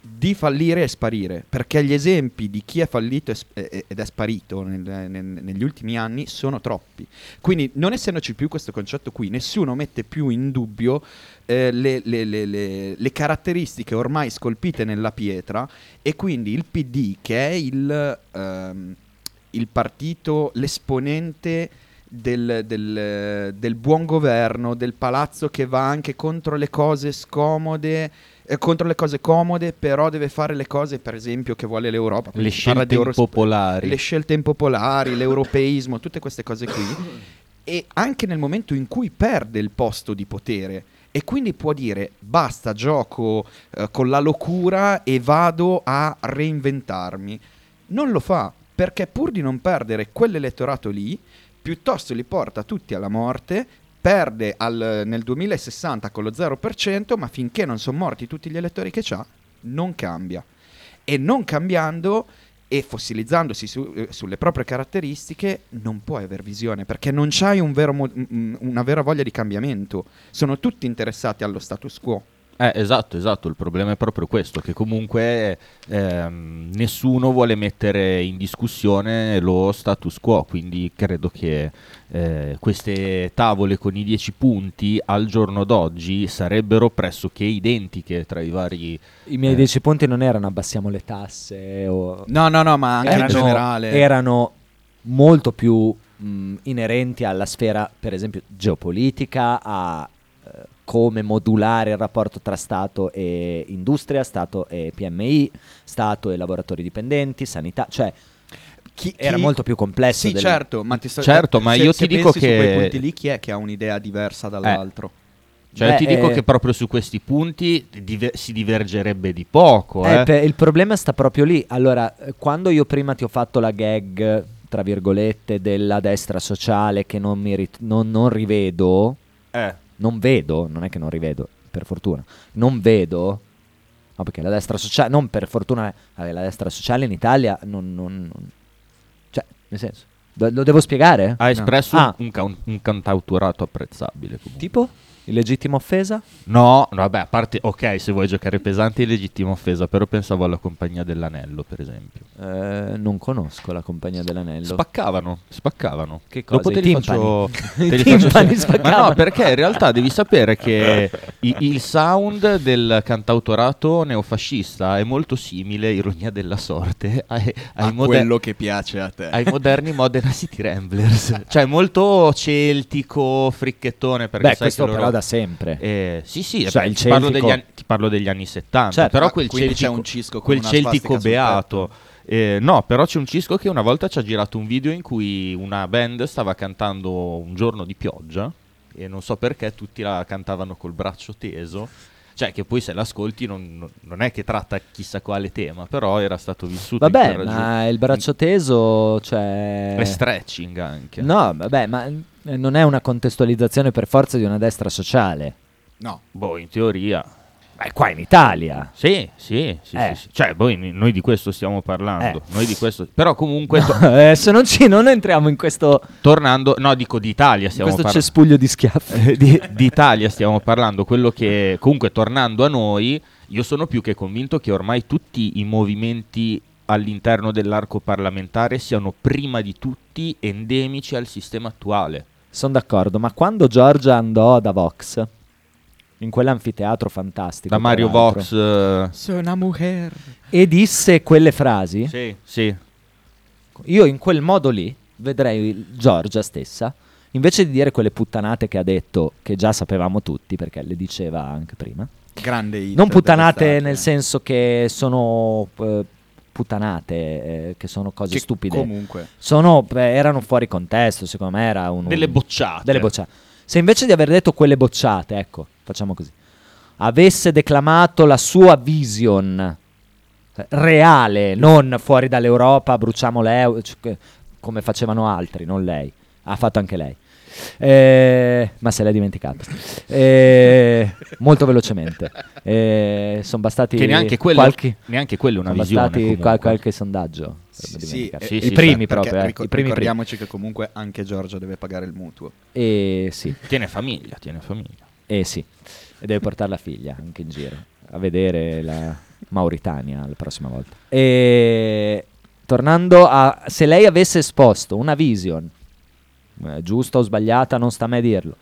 di fallire e sparire, perché gli esempi di chi è fallito ed è sparito nel- nel- negli ultimi anni sono troppi. Quindi, non essendoci più questo concetto qui, nessuno mette più in dubbio eh, le, le- le- le- le caratteristiche ormai scolpite nella pietra e quindi il PD, che è il, ehm, il partito, l'esponente del, del- del buon governo, del palazzo che va anche contro le cose scomode, eh, contro le cose comode, però deve fare le cose, per esempio, che vuole l'Europa. Le scelte impopolari. le scelte impopolari, l'europeismo, tutte queste cose qui. E anche nel momento in cui perde il posto di potere e quindi può dire basta, gioco eh, con la locura e vado a reinventarmi. Non lo fa perché pur di non perdere quell'elettorato lì, piuttosto li porta tutti alla morte, perde al- nel 2060 con lo 0%, ma finché non sono morti tutti gli elettori che c'ha, non cambia. E non cambiando e fossilizzandosi su- eh, sulle proprie caratteristiche, non puoi aver visione, perché non c'hai un vero una vera voglia di cambiamento. Sono tutti interessati allo status quo. Eh, esatto, esatto, il problema è proprio questo, che comunque ehm, nessuno vuole mettere in discussione lo status quo, quindi credo che eh, queste tavole con i 10 punti al giorno d'oggi sarebbero pressoché identiche tra i vari... I miei Eh. dieci punti non erano abbassiamo le tasse o... No, no, no, ma anche erano, in generale. erano molto più mh, inerenti alla sfera, per esempio, geopolitica, a eh, come modulare il rapporto tra Stato e industria, Stato e PMI, Stato e lavoratori dipendenti, sanità, cioè Chi- era chi- molto più complesso. Sì, del- certo, ma, ti sto- Certo, ma se- io se ti dico pensi su che- quei punti lì chi è che ha un'idea diversa dall'altro? Cioè Beh, ti dico eh, che proprio su questi punti diver- si divergerebbe di poco. Eh, eh. il problema sta proprio lì. Allora, eh, quando io prima ti ho fatto la gag, tra virgolette, della destra sociale che non, mi rit- non- non rivedo, Eh. Non vedo, non è che non rivedo, per fortuna, non vedo, no perché la destra sociale, non per fortuna, vabbè, la destra sociale in Italia non, non- non- cioè, nel senso, lo devo spiegare? Ha espresso Ah. un, ca- un cantautorato apprezzabile comunque. Tipo? Illegittima offesa? No, no, vabbè, a parte, ok, se vuoi giocare pesante è legittima offesa, però pensavo alla compagnia dell'anello, per esempio. Eh, non conosco la compagnia dell'anello. Spaccavano, spaccavano. Che cosa? Dopo te I timpani? faccio... Te li faccio sentire. Ma no, perché in realtà devi sapere che i- il sound del cantautorato neofascista è molto simile, ironia della sorte, ai, ai A moder- quello che piace a te. ai moderni Modena City Ramblers. cioè molto celtico, fricchettone, perché Beh, sai che loro... da sempre. Eh, sì, sì, Cioè, beh, il ti, parlo anni, ti parlo degli anni 70, Certo, però quel celtico, un cisco quel celtico beato. Eh, no, però c'è un cisco che una volta ci ha girato un video in cui una band stava cantando un giorno di pioggia e non so perché tutti la cantavano col braccio teso. Cioè, che poi se l'ascolti non, non è che tratta chissà quale tema, però era stato vissuto Vabbè, ma il braccio teso, cioè... è stretching anche. No, vabbè, ma non è una contestualizzazione per forza di una destra sociale. No, Boh, in teoria. È qua in Italia. Sì, sì, sì, Eh. sì, sì. Cioè, poi noi di questo stiamo parlando. Eh. Noi di questo. Però comunque, to- No, adesso non, ci, non entriamo in questo, tornando. No, dico d'Italia stiamo questo parlando. cespuglio di schiaffi. di, d'Italia stiamo parlando. Quello che. Comunque, tornando a noi, io sono più che convinto che ormai tutti i movimenti all'interno dell'arco parlamentare siano prima di tutti endemici al sistema attuale. Sono d'accordo, ma quando Giorgia andò da Vox, in quell'anfiteatro fantastico, Da Mario Vox. eh, sono una mujer. e disse quelle frasi, sì, sì. io in quel modo lì vedrei Giorgia stessa, invece di dire quelle puttanate che ha detto, che già sapevamo tutti, perché le diceva anche prima, Grande hit non puttanate nel senso che sono eh, puttanate, eh, che sono cose Che stupide. Comunque. Sono, beh, erano fuori contesto, secondo me era un... Delle bocciate. delle bocciate. Se invece di aver detto quelle bocciate, ecco, facciamo così, avesse declamato la sua vision eh, reale, non fuori dall'Europa, bruciamo l'euro, come facevano altri, non lei. Ha fatto anche lei. Eh, ma se l'è dimenticato. Eh, molto velocemente. sono bastati Che neanche quello, qualche, neanche quello una sono visione. bastati qual- qualche sondaggio. Sì, sì, sì, I primi proprio, eh, ricor- i primi primi. ricordiamoci che comunque anche Giorgia deve pagare il mutuo. E sì. Tiene famiglia, tiene famiglia. Eh sì, e deve portare la figlia anche in giro a vedere la, Mauritania la prossima volta. E tornando a se lei avesse esposto una vision, eh, giusta o sbagliata, non sta a me dirlo,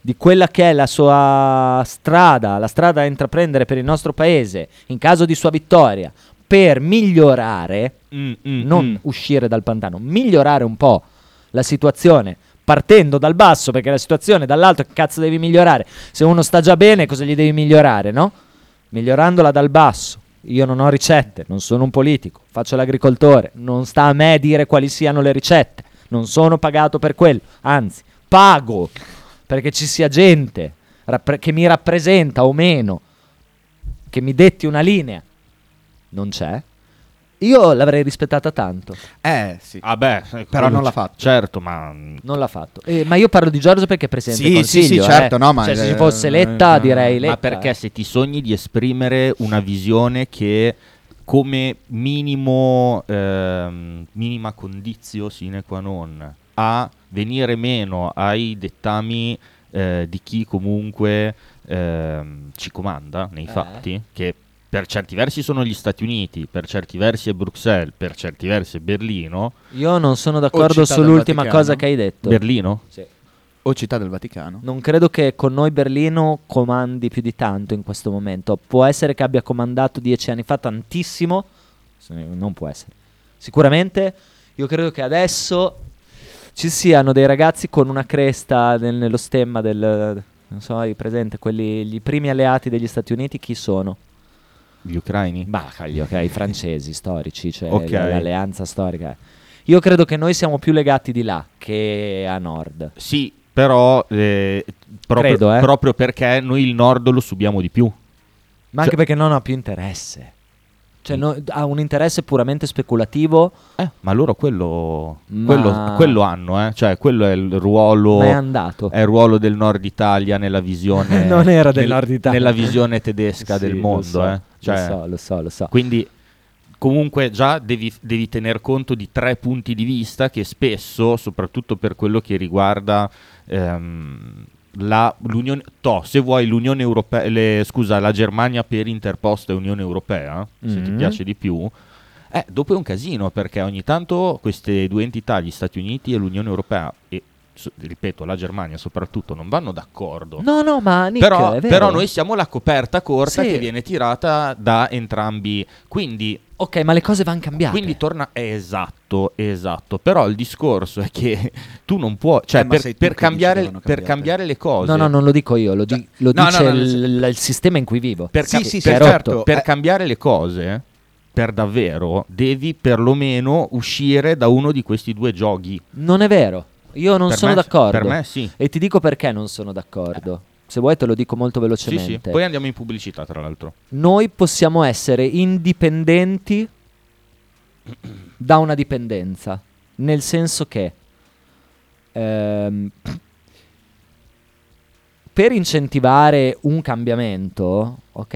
di quella che è la sua strada, la strada da intraprendere per il nostro paese in caso di sua vittoria, per migliorare, Mm, mm, non mm. uscire dal pantano, migliorare un po' la situazione partendo dal basso, perché la situazione dall'alto che cazzo devi migliorare? Se uno sta già bene, cosa gli devi migliorare, no? Migliorandola dal basso. Io non ho ricette, non sono un politico, faccio l'agricoltore, non sta a me dire quali siano le ricette, non sono pagato per quello, anzi, pago perché ci sia gente rappre- che mi rappresenta o meno, che mi detti una linea. Non c'è. Io l'avrei rispettata tanto. Eh, sì. Ah beh, Però quello non l'ha fatto. Certo, ma Non l'ha fatto. Eh, ma io parlo di Giorgio perché è presidente Sì, sì, sì, Consiglio. certo, eh. no, ma- Cioè, se ci eh, fosse eh, Letta, eh, direi Letta. ma perché eh. se ti sogni di esprimere una visione che come minimo ehm, minima condizio sine qua non a venire meno ai dettami eh, di chi comunque ehm, ci comanda nei Eh. fatti che per certi versi sono gli Stati Uniti, per certi versi è Bruxelles, per certi versi è Berlino. Io non sono d'accordo sull'ultima Vaticano. cosa che hai detto. Berlino? Sì. O Città del Vaticano. Non credo che con noi Berlino comandi più di tanto in questo momento. Può essere che abbia comandato dieci anni fa tantissimo, non può essere. Sicuramente io credo che adesso ci siano dei ragazzi con una cresta nel- nello stemma del... Non so, hai presente? Quelli, i primi alleati degli Stati Uniti chi sono? Gli ucraini? Bah, cagli, ok, i francesi storici, cioè Ok. l- l'alleanza storica. Io credo che noi siamo più legati di là che a nord. Sì, però eh, proprio, Credo, eh. proprio perché noi il nord lo subiamo di più. Ma anche Cioè- perché non ha più interesse. Cioè, no- ha un interesse puramente speculativo, Eh, ma loro quello, Ma- quello, quello hanno, eh? cioè quello è il ruolo, ma è andato. è il ruolo del nord Italia nella visione, Non era del nel- Nord Italia. nella visione tedesca Sì, del lo mondo. so, eh. Cioè, Lo so, lo so, lo so. Quindi comunque già devi, devi tener conto di tre punti di vista che spesso, soprattutto per quello che riguarda ehm, la, l'Unione, toh, se vuoi l'Unione Europea, le- scusa, la Germania per interposta e Unione Europea, se ti Mhm. piace di più, eh, dopo è un casino perché ogni tanto queste due entità, gli Stati Uniti e l'Unione Europea, e ripeto, la Germania soprattutto, non vanno d'accordo. No, no, ma Nick, Però, è vero. però noi siamo la coperta corta Sì. che viene tirata da entrambi. Quindi, Ok, ma le cose vanno cambiate. quindi torna. eh, esatto, esatto. Però il discorso è che tu non puoi. Cioè, Eh, ma per, per cambiare, per cambiare le cose. No, no, non lo dico io, lo, di- Cioè, lo no, no, dice no, il, nel il sistema in cui vivo. Per, Sì, cam- sì, sì, per- certo. per Eh. cambiare le cose, per davvero, devi perlomeno uscire da uno di questi due giochi. Non è vero. Io non Per sono me- d'accordo. Per me sì. E ti dico perché non sono d'accordo. Se vuoi te lo dico molto Sì, velocemente. sì. Poi andiamo in pubblicità, tra l'altro. Noi possiamo essere indipendenti da una dipendenza, nel senso che ehm, per incentivare un cambiamento, ok,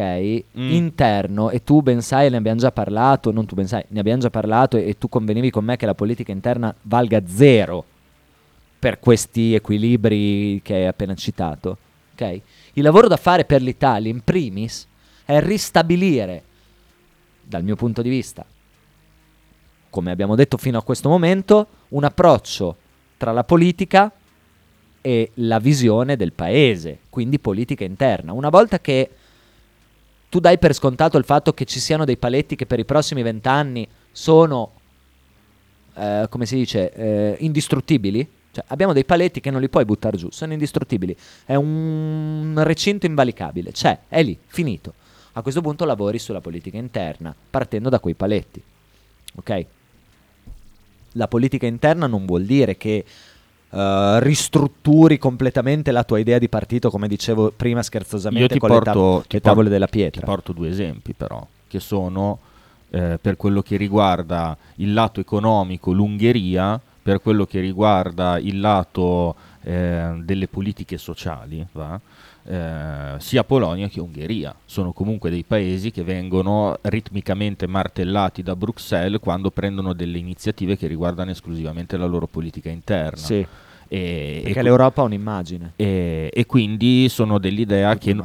Mm. interno, e tu ben sai, ne abbiamo già parlato, non tu ben sai, ne abbiamo già parlato e, e tu convenivi con me che la politica interna valga zero per questi equilibri che hai appena citato, ok? Il lavoro da fare per l'Italia, in primis, è ristabilire, dal mio punto di vista, come abbiamo detto fino a questo momento, un approccio tra la politica e la visione del paese, quindi politica interna. Una volta che tu dai per scontato il fatto che ci siano dei paletti che per i prossimi vent'anni sono, eh, come si dice, eh, indistruttibili, cioè abbiamo dei paletti che non li puoi buttare giù, sono indistruttibili, è un recinto invalicabile, c'è, è lì, finito. A questo punto lavori sulla politica interna, partendo da quei paletti. Ok? La politica interna non vuol dire che eh, ristrutturi completamente la tua idea di partito, come dicevo prima scherzosamente Io ti con le, porto, le ti tavole por- della Ti pietra. porto due esempi però, che sono eh, per quello che riguarda il lato economico l'Ungheria, per quello che riguarda il lato eh, delle politiche sociali, va? Eh, sia Polonia che Ungheria. Sono comunque dei paesi che vengono ritmicamente martellati da Bruxelles quando prendono delle iniziative che riguardano esclusivamente la loro politica interna. Sì, E, perché e- l'Europa ha un'immagine. e- e quindi sono dell'idea che,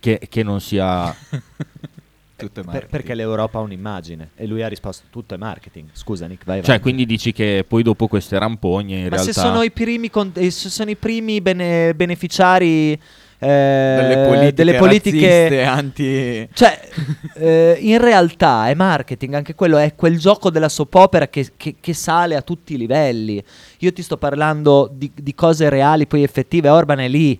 che- che non sia Tutto è Per- perché l'Europa ha un'immagine e lui ha risposto tutto è marketing. Scusa Nick, vai Cioè, avanti. quindi dici che poi dopo queste rampogne in Ma realtà... se sono i primi, con- eh, se sono i primi bene- beneficiari eh, delle politiche, delle politiche anti... Cioè, eh, in realtà è marketing, anche quello è quel gioco della soap opera che, che- che sale a tutti i livelli. Io ti sto parlando di, di cose reali, poi effettive. Orban è lì,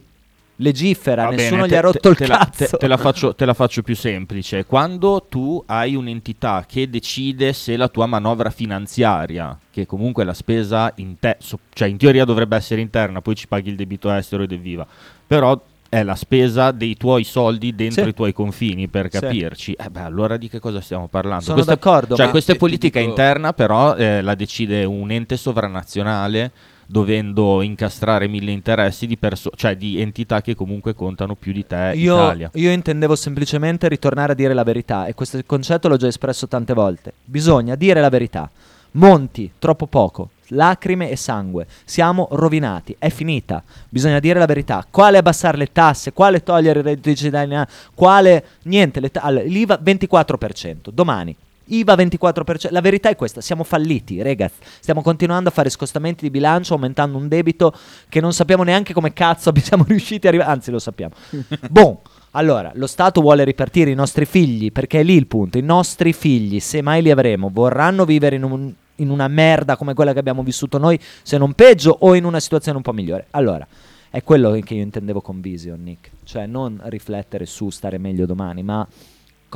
legifera, Va nessuno bene, gli ha te- rotto te- il te la- cazzo. te- te la faccio, te la faccio più semplice. Quando tu hai un'entità che decide se la tua manovra finanziaria, che comunque la spesa in te, cioè in teoria dovrebbe essere interna, poi ci paghi il debito estero ed evviva, però è la spesa dei tuoi soldi dentro Sì. i tuoi confini per Sì. capirci. Eh beh, allora di che cosa stiamo parlando? Sono Questa- d'accordo, Cioè, questa è ti- ti politica dico- interna, però eh, la decide un ente sovranazionale dovendo incastrare mille interessi di, perso- cioè di entità che comunque contano più di te io, Italia. io intendevo semplicemente ritornare a dire la verità e questo concetto l'ho già espresso tante volte. Bisogna dire la verità. Monti, troppo poco. Lacrime e sangue. Siamo rovinati. È finita. Bisogna dire la verità. Quale abbassare le tasse? Quale togliere il reddito di cittadinanza? Quale... Niente. le ta- allora, L'IVA 24%. Domani. IVA 24%. La verità è questa. Siamo falliti, ragazzi. Stiamo continuando a fare scostamenti di bilancio, aumentando un debito che non sappiamo neanche come cazzo siamo riusciti a arrivare. Anzi, lo sappiamo. Boh. Allora, lo Stato vuole ripartire i nostri figli, perché è lì il punto. I nostri figli, se mai li avremo, vorranno vivere in, un- in una merda come quella che abbiamo vissuto noi, se non peggio, o in una situazione un po' migliore. Allora, è quello che io intendevo con Vision, Nick. Cioè, non riflettere su stare meglio domani, ma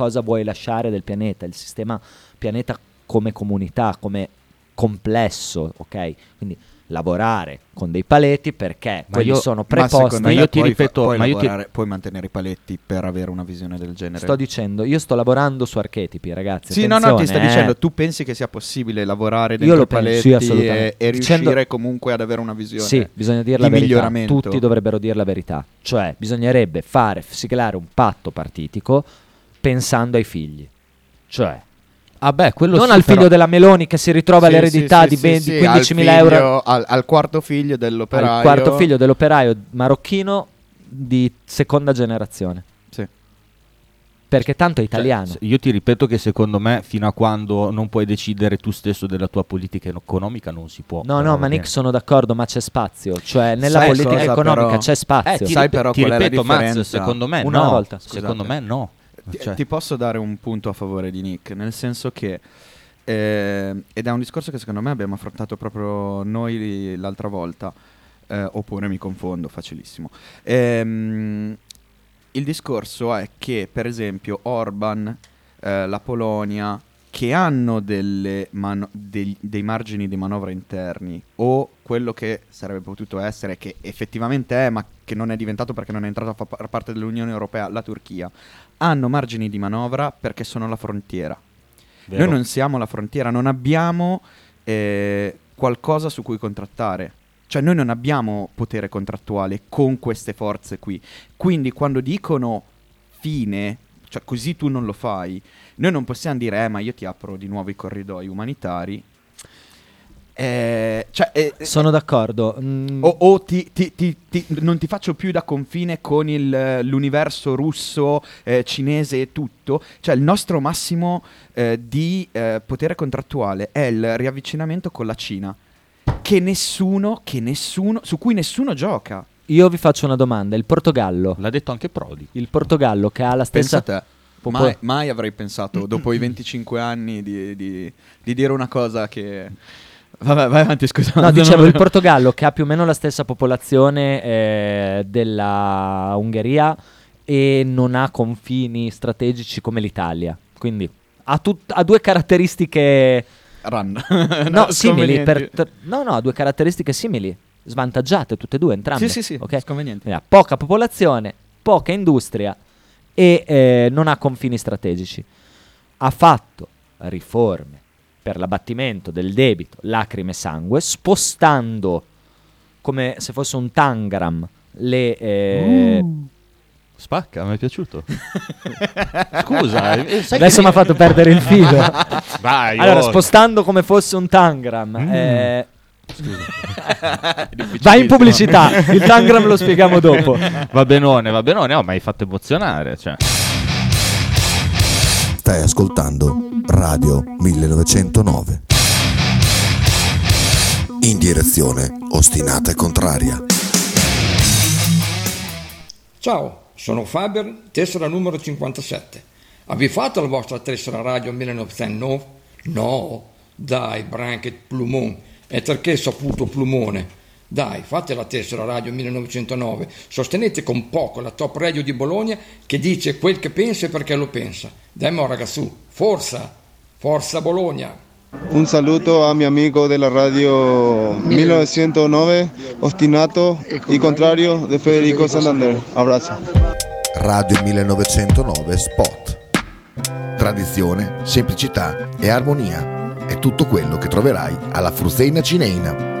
cosa vuoi lasciare del pianeta, il sistema pianeta come comunità, come complesso, ok? Quindi lavorare con dei paletti perché Ma quelli io- sono preposti. Ma io ti ripeto, fa- puoi, ma io ti- lavorare- puoi mantenere i paletti per avere una visione del genere. Sto dicendo, io sto lavorando su archetipi, ragazzi. Sì, no, no, ti sto eh. dicendo, tu pensi che sia possibile lavorare dentro i penso, paletti sì, e, e Dicendo- riuscire comunque ad avere una visione Sì, bisogna dire di la verità. miglioramento? Tutti dovrebbero dire la verità. Cioè, bisognerebbe fare, siglare un patto partitico pensando ai figli. Cioè, Ah beh, quello non sì, al figlio però- della Meloni che si ritrova Sì, l'eredità sì, di, sì, ben- sì, di al 15.000 euro figlio- Al, al quarto figlio dell'operaio. al quarto figlio dell'operaio marocchino di seconda generazione. Sì. Perché tanto è Cioè, italiano. s- io ti ripeto che secondo me fino a quando non puoi decidere tu stesso della tua politica economica non si può. No, no, ma. Nick sono d'accordo, ma c'è spazio. Cioè, nella Sai politica economica però? c'è spazio. Eh, ti, Sai rip- però ti qual è la ripeto, Max, differenza? secondo me Una no. volta, secondo me no. Ti, Cioè, ti posso dare un punto a favore di Nick, nel senso che, eh, ed è un discorso che secondo me abbiamo affrontato proprio noi l'altra volta, eh, oppure mi confondo, facilissimo. Ehm, il discorso è che, per esempio, Orban, eh, la Polonia, che hanno delle mano- dei, dei margini di manovra interni o quello che sarebbe potuto essere, che effettivamente è, ma che non è diventato perché non è entrato a fa par- parte dell'Unione Europea, la Turchia, hanno margini di manovra perché sono la frontiera. vero. Noi non siamo la frontiera, non abbiamo eh, qualcosa su cui contrattare. Cioè noi non abbiamo potere contrattuale con queste forze qui. Quindi quando dicono fine, cioè così tu non lo fai, noi non possiamo dire eh ma io ti apro di nuovo i corridoi umanitari. Eh, cioè, eh, Sono d'accordo. Mm, o, o ti- ti- ti- ti- non ti faccio più da confine con il- l'universo russo, eh, cinese e tutto. Cioè, il nostro massimo eh, di eh, potere contrattuale è il riavvicinamento con la Cina. Che nessuno, che nessuno, su cui nessuno gioca. Io vi faccio una domanda. Il Portogallo, L'ha detto anche Prodi. il Portogallo che ha la Pensa stessa... a te. Mai, mai avrei pensato, dopo i 25 anni, di, di- di dire una cosa che... Vabbè, vai avanti, scusa. No, dicevo, il Portogallo che ha più o meno la stessa popolazione eh, della Ungheria e non ha confini strategici come l'Italia. Quindi ha, tut- ha due caratteristiche... Run. no, simili. per- no, no, ha due caratteristiche simili. Svantaggiate tutte e due, entrambe. Sì, sì, sì, ok? sconvenienti. Quindi ha poca popolazione, poca industria e eh, non ha confini strategici. Ha fatto riforme per l'abbattimento del debito, lacrime e sangue, spostando come se fosse un tangram le... eh, Spacca, mi è piaciuto. Scusa, eh, Adesso mi ha fatto perdere il filo. Vai, allora, oh. spostando come fosse un tangram. Mm. eh, vai in pubblicità, il tangram lo spieghiamo dopo. Va benone, va benone, oh, ma hai fatto emozionare. Cioè. Stai ascoltando Radio 1909. In direzione ostinata e contraria. Ciao, sono Faber, tessera numero 57. Avete fatto la vostra tessera radio 1909? No, dai, Branket Plumon, è perché saputo Plumone. Dai, fate la tessera radio 1909, sostenete con poco la top radio di Bologna che dice quel che pensa e perché lo pensa. Dai, mo ragazzu, forza, forza Bologna. Un saluto a mi amico della radio 1909, Ostinato y Contrario de Federico Santander. Abrazo. Radio 1909 Spot. Tradizione, semplicità e armonia è tutto quello che troverai alla Fruzeina Cineina.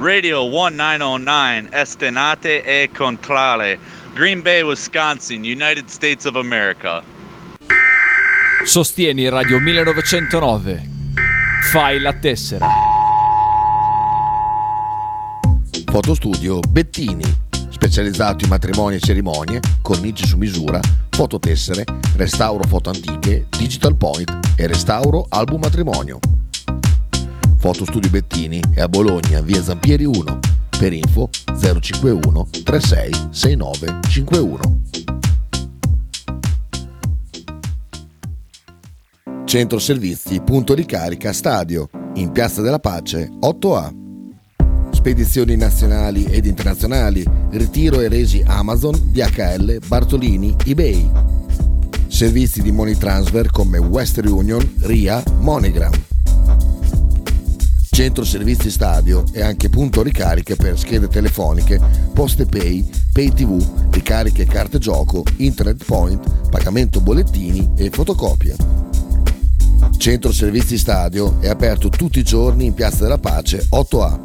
Radio 1909 Estenate e Contrale, Green Bay, Wisconsin, United States of America. Sostieni Radio 1909. Fai la tessera. Fotostudio Bettini, specializzato in matrimoni e cerimonie, cornici su misura, fototessere, restauro foto antiche, digital point e restauro album matrimonio. Fotostudio Bettini è a Bologna, via Zampieri 1. Per info 051 36 69 51. Centro Servizi Punto Ricarica Stadio, in Piazza della Pace 8A. Spedizioni nazionali ed internazionali, ritiro e resi Amazon, DHL, Bartolini, eBay. Servizi di money transfer come Western Union, RIA, MoneyGram. Centro Servizi Stadio e anche punto ricariche per schede telefoniche, poste pay, pay tv, ricariche carte gioco, internet point, pagamento bollettini e fotocopie. Centro Servizi Stadio è aperto tutti i giorni in Piazza della Pace 8A.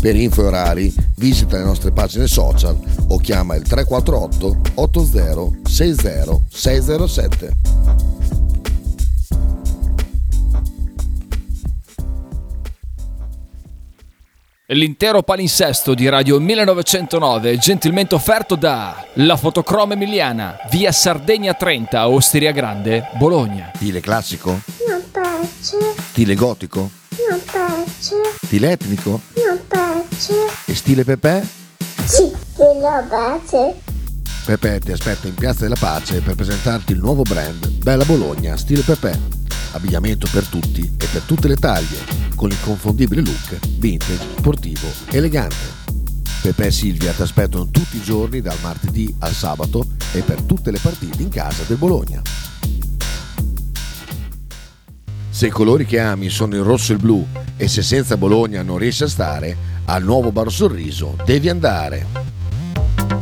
Per info e orari visita le nostre pagine social o chiama il 348 80 60 607. L'intero palinsesto di Radio 1909 è gentilmente offerto da La Fotocroma Emiliana, via Sardegna 30, Osteria Grande, Bologna. Stile classico? Non piace, Stile gotico? non piace, Stile etnico? non piace. E stile Pepe? Sì, quello piace. Pepe ti aspetta in Piazza della Pace per presentarti il nuovo brand Bella Bologna Stile Pepe. Abbigliamento per tutti e per tutte le taglie, con l'inconfondibile look vintage, sportivo, elegante. Pepe e Silvia ti aspettano tutti i giorni dal martedì al sabato e per tutte le partite in casa del Bologna. Se i colori che ami sono il rosso e il blu e se senza Bologna non riesci a stare, al nuovo Bar Sorriso devi andare.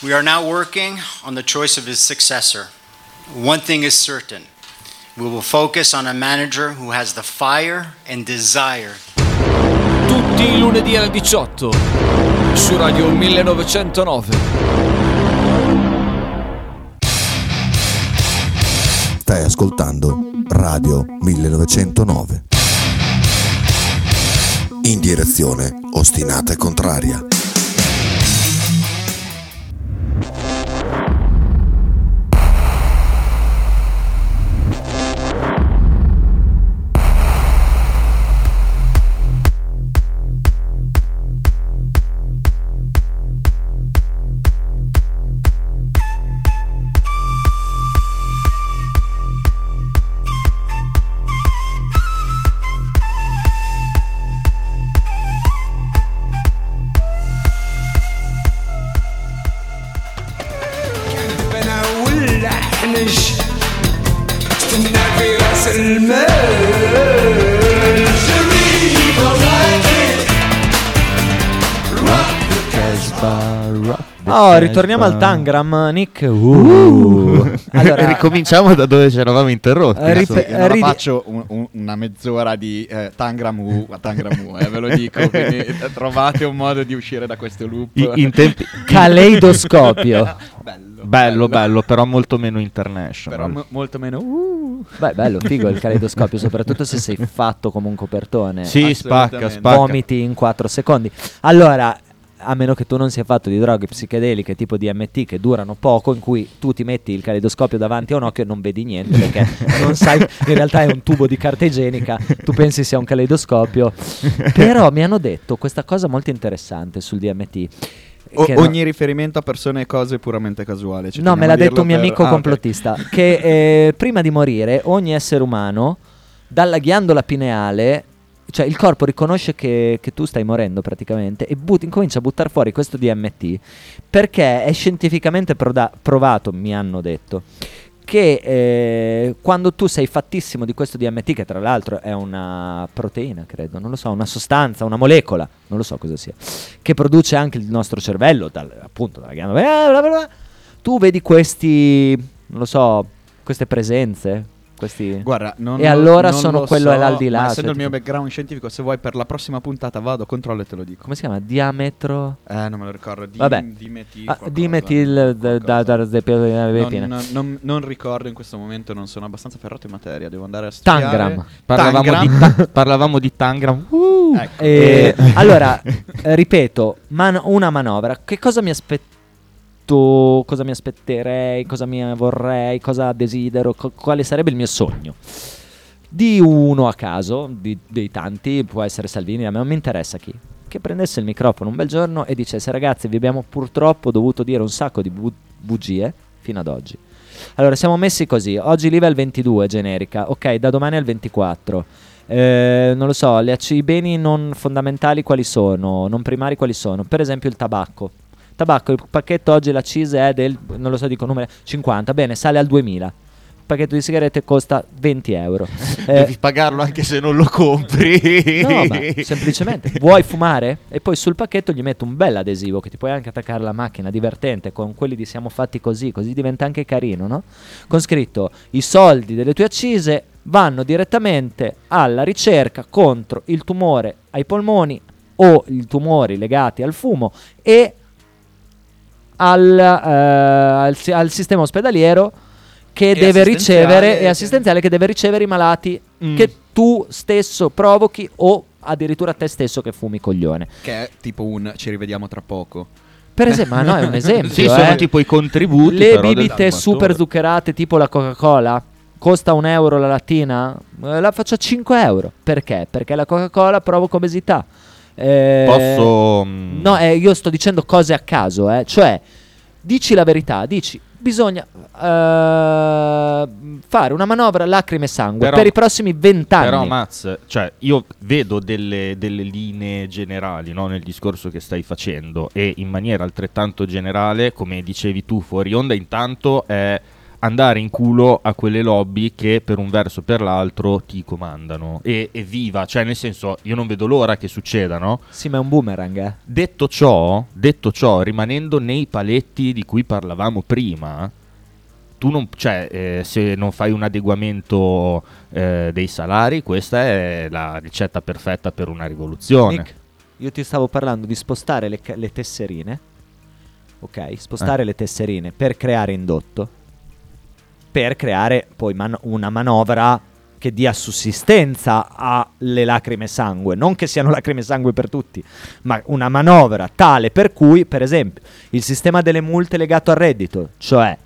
We are now working on the choice of his successor. One thing is certain we will focus on a manager who has the fire and desire Tutti i lunedì alle 18 su Radio 1909. Stai ascoltando Radio 1909. In direzione ostinata e contraria. Ritorniamo al Tangram, Nick. Uh. Allora, ricominciamo da dove ci eravamo interrotti. Eh, rip- non la ridi- faccio un- un- una mezz'ora di eh, Tangram U, Tangram U, eh, ve lo dico, quindi eh, trovate un modo di uscire da questo loop. I- in tempi- Caleidoscopio. bello, Bello, bello, però molto meno international. Però mo- molto meno... Uh. Beh, bello, figo il caleidoscopio, soprattutto se sei fatto come un copertone. Sì, spacca, spacca. Vomiti in 4 secondi. Allora, a meno che tu non sia fatto di droghe psichedeliche tipo DMT che durano poco, in cui tu ti metti il caleidoscopio davanti a un occhio e non vedi niente perché non sai, in realtà è un tubo di carta igienica, tu pensi sia un caleidoscopio. Però mi hanno detto questa cosa molto interessante sul DMT. O- che no- ogni riferimento a persone e cose puramente casuale. ci No, me l'ha detto un mio per- amico ah, complottista che eh, prima di morire ogni essere umano dalla ghiandola pineale cioè il corpo riconosce che, che tu stai morendo praticamente e but- incomincia a buttare fuori questo DMT perché è scientificamente proda- provato, mi hanno detto, che eh, quando tu sei fattissimo di questo DMT, che tra l'altro è una proteina, credo, non lo so, una sostanza, una molecola, non lo so cosa sia, che produce anche il nostro cervello, dal- appunto dalla ghiandola, tu vedi questi, non lo so, queste presenze. Questi... Guarda, non e lo- allora non sono lo quello so, all'aldilà. Ma cioè, essendo il mio tipo- background scientifico, se vuoi per la prossima puntata vado, controllo e te lo dico. come si chiama? Diametro. Eh, non me lo ricordo. Di, Vabbè. Dimetil. Ah, dimetil da- da- da- Non, non, non- ricordo in questo momento, non sono abbastanza ferrato in materia. Devo andare a studiare. Tangram. Parlavamo, Tangram. Di ta- parlavamo di Tangram. Uh! Ecco. Eh, allora, ripeto, man- una manovra. Che cosa mi aspetto? Cosa mi aspetterei? Cosa mi vorrei? Cosa desidero? co- quale sarebbe il mio sogno? Di uno a caso, di- dei tanti, può essere Salvini, a me non mi interessa chi. Che prendesse il microfono un bel giorno e dicesse: Ragazzi, vi abbiamo purtroppo dovuto dire un sacco di bu- bugie fino ad oggi. Allora, siamo messi così. Oggi l'IVA è il 22, generica. Ok, da domani è il 24. Eh, non lo so, ac- i beni non fondamentali quali sono? Non primari quali sono? Per esempio il tabacco. Tabacco, il pacchetto oggi l'accise è del, non lo so, dico numero, 50. Bene, sale al 2000. Il pacchetto di sigarette costa 20 euro. Eh, Devi pagarlo anche se non lo compri. No, ma semplicemente vuoi fumare? E poi sul pacchetto gli metto un bel adesivo che ti puoi anche attaccare alla macchina, divertente, con quelli di siamo fatti così, così diventa anche carino, no? Con scritto i soldi delle tue accise vanno direttamente alla ricerca contro il tumore ai polmoni o i tumori legati al fumo e al, eh, al si- al sistema ospedaliero che E deve assistenziale, ricevere che- e assistenziale che deve ricevere i malati Mm. che tu stesso provochi o addirittura te stesso che fumi coglione. Che è tipo un ci rivediamo tra poco. Per esempio, ma no, è un esempio. Sì, eh. sono tipo i contributi. Le bibite super zuccherate tipo la Coca-Cola costa un euro la lattina? Eh, La faccio a 5 euro. Perché? Perché la Coca-Cola provoca obesità. Eh, Posso. mm, No, eh, io sto dicendo cose a caso, eh. Cioè, dici la verità, dici bisogna eh, fare una manovra lacrime e sangue Però- per i prossimi 20 anni. Però Maz, cioè, io vedo delle, delle linee generali no, nel discorso che stai facendo e in maniera altrettanto generale, come dicevi tu fuori onda, intanto è andare in culo a quelle lobby che per un verso o per l'altro ti comandano. E evviva, cioè nel senso, io non vedo l'ora che succeda, no? Sì, ma è un boomerang, eh. Detto ciò, detto ciò, rimanendo nei paletti di cui parlavamo prima, tu non, cioè, eh, se non fai un adeguamento eh, dei salari, questa è la ricetta perfetta per una rivoluzione. Nick, io ti stavo parlando di spostare le, le tesserine. Ok, spostare Eh. le tesserine per creare indotto. Per creare poi man- una manovra che dia sussistenza alle lacrime sangue. Non che siano lacrime sangue per tutti, ma una manovra tale per cui, per esempio, il sistema delle multe legato al reddito, cioè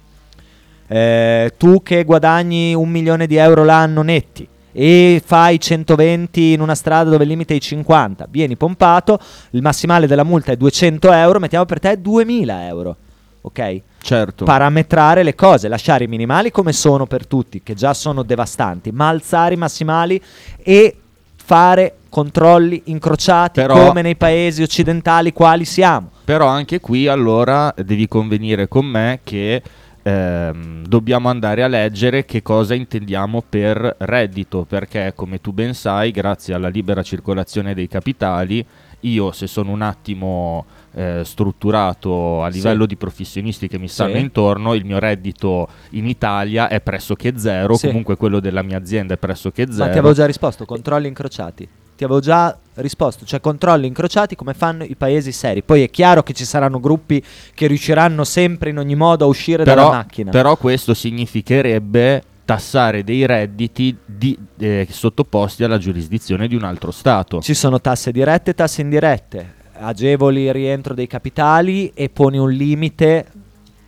eh, tu che guadagni un milione di euro l'anno netti e fai 120 in una strada dove il limite è i 50, vieni pompato, il massimale della multa è 200 euro, mettiamo per te 2000 euro. Ok? Certo. Parametrare le cose, lasciare i minimali come sono per tutti, che già sono devastanti, ma alzare i massimali e fare controlli incrociati Però- come nei paesi occidentali quali siamo. Però anche qui allora devi convenire con me che ehm, dobbiamo andare a leggere che cosa intendiamo per reddito, perché come tu ben sai, grazie alla libera circolazione dei capitali, io se sono un attimo eh, strutturato a Sì. livello di professionisti che mi stanno Sì. intorno, il mio reddito in Italia è pressoché zero, Sì. comunque quello della mia azienda è pressoché zero. Ma ti avevo già risposto, controlli incrociati. Ti avevo già risposto, cioè controlli incrociati come fanno i paesi seri. Poi è chiaro che ci saranno gruppi che riusciranno sempre in ogni modo a uscire però, dalla macchina. però questo significherebbe tassare dei redditi di- eh, sottoposti alla giurisdizione di un altro Stato. Ci sono tasse dirette e tasse indirette. Agevoli il rientro dei capitali e poni un limite.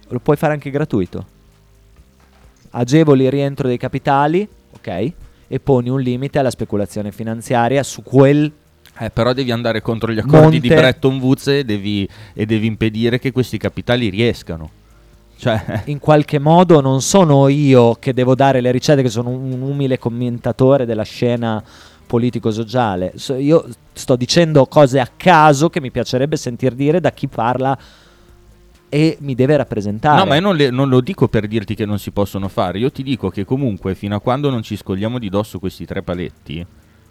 Lo puoi fare anche gratuito. Agevoli il rientro dei capitali, ok? E poni un limite alla speculazione finanziaria su quel Eh, però devi andare contro gli accordi di Monte- Bretton Woods e devi, e devi impedire che questi capitali riescano. Cioè, in qualche modo non sono io che devo dare le ricette, che sono un umile commentatore della scena politico-sociale. So- io sto dicendo cose a caso che mi piacerebbe sentir dire da chi parla e mi deve rappresentare. no, ma io non, le- non lo dico per dirti che non si possono fare. Io ti dico che comunque, fino a quando non ci scogliamo di dosso questi tre paletti,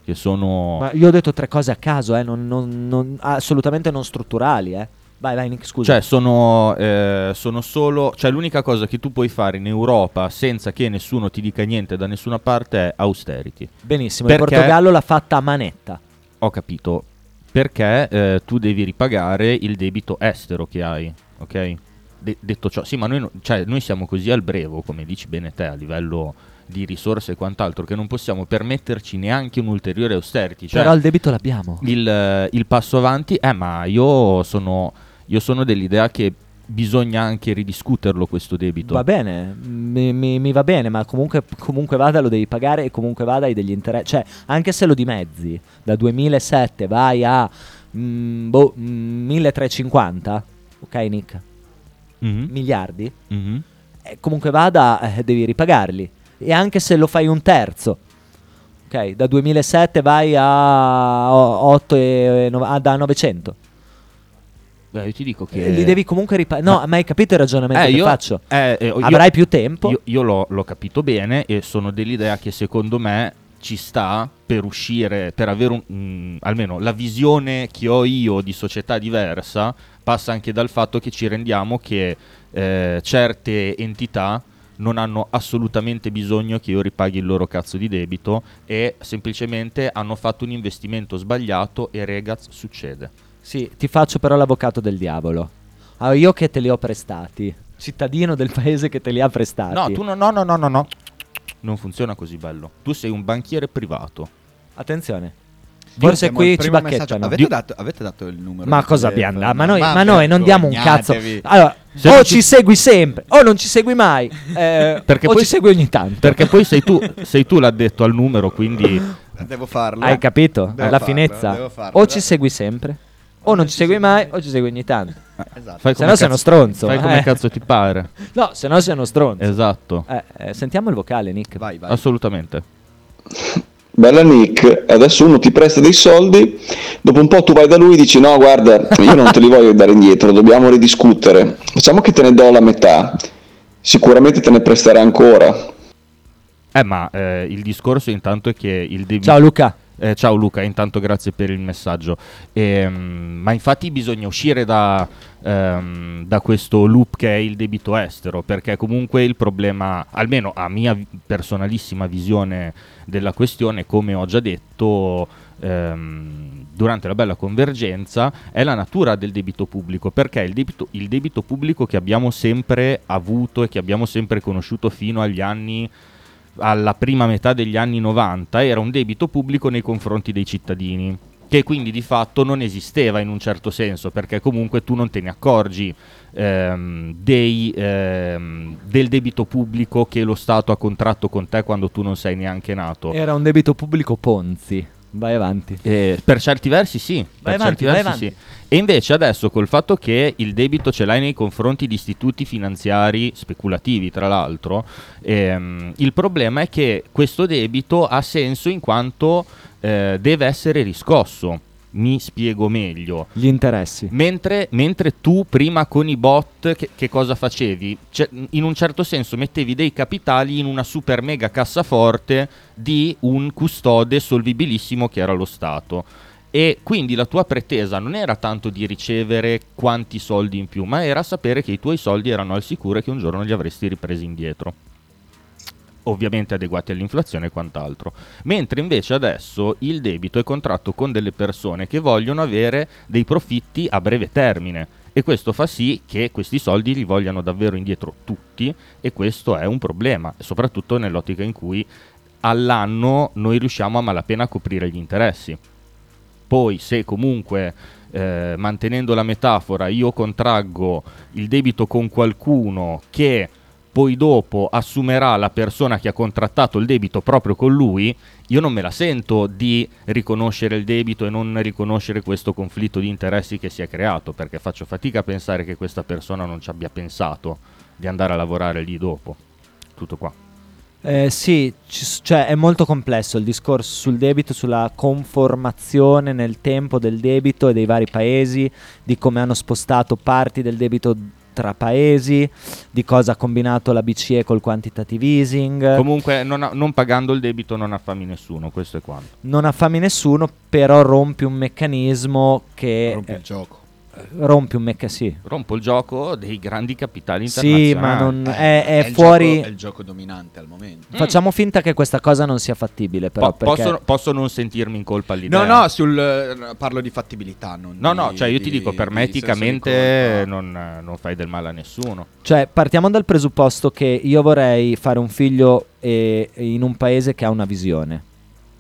che sono. Ma io ho detto tre cose a caso, eh, non- non- non- assolutamente non strutturali. Eh. Vai, vai, Nick, scusa. Cioè, sono, eh, sono solo. Cioè, l'unica cosa che tu puoi fare in Europa senza che nessuno ti dica niente da nessuna parte è austerity. Benissimo, Perché- il Portogallo l'ha fatta a manetta. Ho capito. Perché eh, tu devi ripagare il debito estero che hai, ok? De- detto ciò, sì, ma noi, no- cioè, noi siamo così al brevo, come dici bene te, a livello di risorse e quant'altro, che non possiamo permetterci neanche un ulteriore austerity. Cioè, Però il debito l'abbiamo. il, il passo avanti, eh, ma io sono, io sono dell'idea che bisogna anche ridiscuterlo questo debito. Va bene, mi, mi- mi va bene, ma comunque, comunque vada lo devi pagare e comunque vada hai degli interessi. Cioè, anche se lo dimezzi, da 2007 vai a mm, boh, mm, 1350, ok Nick? Mhm. Miliardi, Mhm. eh, comunque vada eh, devi ripagarli. E anche se lo fai un terzo, ok? Da 2007 vai a 8 e, no- a- da 900. Beh, io ti dico che... Eh, Li devi comunque ripagare. No, ma hai capito il ragionamento Eh, che io- faccio? eh, eh, io- Avrai più tempo. Io, io l'ho, l'ho capito bene e sono dell'idea che secondo me ci sta per uscire, per avere un, mm, almeno la visione che ho io di società diversa passa anche dal fatto che ci rendiamo che eh, certe entità non hanno assolutamente bisogno che io ripaghi il loro cazzo di debito e semplicemente hanno fatto un investimento sbagliato e regaz succede. Sì, ti faccio però l'avvocato del diavolo. Ah, io che te li ho prestati, cittadino del paese che te li ha prestati. No, tu no, no, no, no, no, no. Non funziona così bello. Tu sei un banchiere privato. Attenzione. Forse qui ci bacchettano. Avete dato, avete dato il numero? Ma di cosa abbiamo dato? Ma noi, Ma ma noi non diamo un cazzo. Allora, Se o ci ci- segui sempre, o non ci segui mai. eh, Perché o poi- ci segui ogni tanto. Perché poi sei tu, sei tu l'addetto al numero, quindi Devo farlo. Hai capito? Devo La farlo, finezza. devo farlo. O ci segui sempre, o non ci segui mai, o ci segui ogni tanto. Esatto. fai Se no sei uno stronzo. Fai come eh. cazzo ti pare. No, se no sei uno stronzo. Esatto. Eh, eh, sentiamo il vocale, Nick. Vai, vai. Assolutamente. Bella Nick, adesso uno ti presta dei soldi, dopo un po' tu vai da lui e dici no guarda, io non te li voglio dare indietro, dobbiamo ridiscutere, facciamo che te ne do la metà, sicuramente te ne presterà ancora. Eh, ma eh, il discorso intanto è che il debito... Ciao Luca. Eh, ciao Luca, intanto grazie per il messaggio. Ehm, ma infatti bisogna uscire da, ehm, da questo loop che è il debito estero, perché comunque il problema, almeno a mia personalissima visione della questione, come ho già detto ehm, durante la bella convergenza, è la natura del debito pubblico, perché il debito, il debito pubblico che abbiamo sempre avuto e che abbiamo sempre conosciuto fino agli anni alla prima metà degli anni 90 era un debito pubblico nei confronti dei cittadini che quindi di fatto non esisteva in un certo senso perché comunque tu non te ne accorgi ehm, dei, ehm, del debito pubblico che lo Stato ha contratto con te quando tu non sei neanche nato. Era un debito pubblico Ponzi. Vai avanti. Eh, per certi versi sì, per avanti, certi vai versi avanti. sì. E invece adesso col fatto che il debito ce l'hai nei confronti di istituti finanziari speculativi, tra l'altro, ehm, il problema è che questo debito ha senso in quanto eh, deve essere riscosso. Mi spiego meglio. Gli interessi. Mentre, mentre tu prima con i bot che, che cosa facevi? Cioè, in un certo senso mettevi dei capitali in una super mega cassaforte di un custode solvibilissimo che era lo Stato. E quindi la tua pretesa non era tanto di ricevere quanti soldi in più, ma era sapere che i tuoi soldi erano al sicuro e che un giorno li avresti ripresi indietro ovviamente adeguati all'inflazione e quant'altro. Mentre invece adesso il debito è contratto con delle persone che vogliono avere dei profitti a breve termine e questo fa sì che questi soldi li vogliano davvero indietro tutti e questo è un problema, soprattutto nell'ottica in cui all'anno noi riusciamo a malapena a coprire gli interessi. Poi se comunque eh, mantenendo la metafora io contraggo il debito con qualcuno che poi dopo assumerà la persona che ha contrattato il debito proprio con lui, io non me la sento di riconoscere il debito e non riconoscere questo conflitto di interessi che si è creato, perché faccio fatica a pensare che questa persona non ci abbia pensato di andare a lavorare lì dopo. Tutto qua. Eh, sì, s- cioè è molto complesso il discorso sul debito, sulla conformazione nel tempo del debito e dei vari paesi, di come hanno spostato parti del debito tra paesi, di cosa ha combinato la BCE col quantitative easing. Comunque non, ha- non pagando il debito non affami nessuno, questo è quanto. non affami nessuno, però rompi un meccanismo che... Rompi il gioco. Rompi un meccanismo, sì. Rompo il gioco dei grandi capitali Sì, internazionali. ma non, Eh, è, è il fuori... gioco- è il gioco dominante al momento. Facciamo finta che questa cosa non sia fattibile, però Po- perché... posso, posso non sentirmi in colpa all'idea? No, no, sul, eh, parlo di fattibilità. Non No, di- no, cioè io ti di- dico, per me eticamente non, non fai del male a nessuno. Cioè, partiamo dal presupposto che io vorrei fare un figlio eh, in un paese che ha una visione.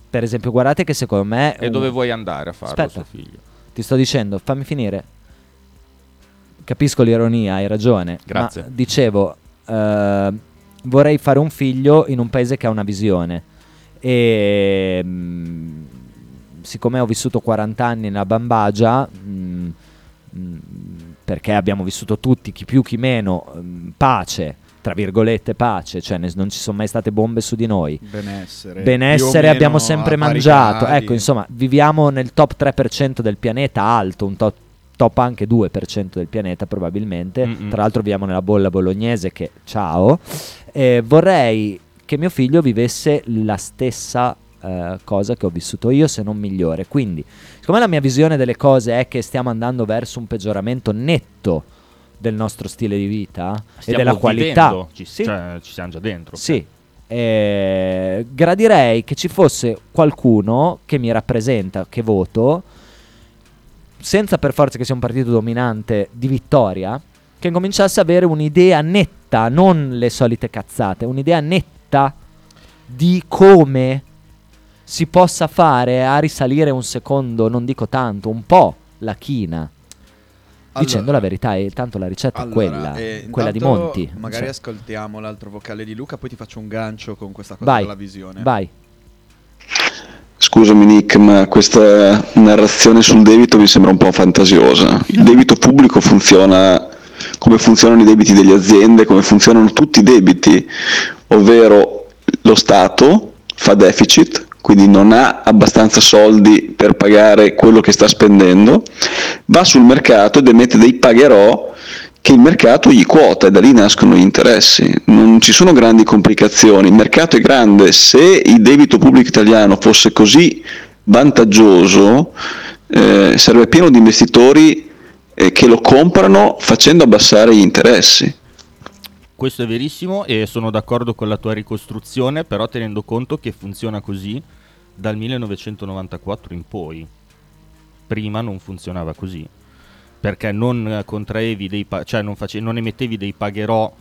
Per esempio, guardate che secondo me... E un- dove vuoi andare a farlo, Aspetta. figlio? Ti sto dicendo, fammi finire. Capisco l'ironia, hai ragione. Grazie. Ma dicevo, eh, vorrei fare un figlio in un paese che ha una visione. E mm, siccome ho vissuto 40 anni nella Bambagia, mm, mm, perché abbiamo vissuto tutti, chi più chi meno, pace, tra virgolette pace, cioè ne- non ci sono mai state bombe su di noi. Benessere. Benessere abbiamo sempre mangiato. Ecco, insomma, viviamo nel top 3% del pianeta alto, un top, top anche 2% del pianeta probabilmente. Mm-mm. Tra l'altro viviamo nella bolla bolognese che ciao. Eh, vorrei che mio figlio vivesse la stessa eh, cosa che ho vissuto io, se non migliore. Quindi, siccome la mia visione delle cose è che stiamo andando verso un peggioramento netto del nostro stile di vita e Stiamo della qualità. vivendo, ci, Sì. cioè, ci siamo già dentro. Sì, eh, gradirei che ci fosse qualcuno che mi rappresenta, che voto, senza per forza che sia un partito dominante di vittoria, che cominciasse ad avere un'idea netta, non le solite cazzate, un'idea netta di come si possa fare a risalire un secondo, non dico tanto, un po' la china. Dicendo Allora- la verità, e tanto la ricetta è Allora, quella, eh, quella di Monti. Magari Cioè, ascoltiamo l'altro vocale di Luca, poi ti faccio un gancio con questa cosa vai, della visione. vai. Scusami Nick, ma questa narrazione sul debito mi sembra un po' fantasiosa. Il debito pubblico funziona come funzionano i debiti delle aziende, come funzionano tutti i debiti, ovvero lo Stato fa deficit, quindi non ha abbastanza soldi per pagare quello che sta spendendo, va sul mercato ed emette dei pagherò che il mercato gli quota e da lì nascono gli interessi. Non ci sono grandi complicazioni, il mercato è grande, se il debito pubblico italiano fosse così vantaggioso eh, sarebbe pieno di investitori eh, che lo comprano facendo abbassare gli interessi. Questo è verissimo e sono d'accordo con la tua ricostruzione, però tenendo conto che funziona così dal 1994 in poi. Prima non funzionava così, perché non contraevi dei pa- cioè non, face- non emettevi dei pagherò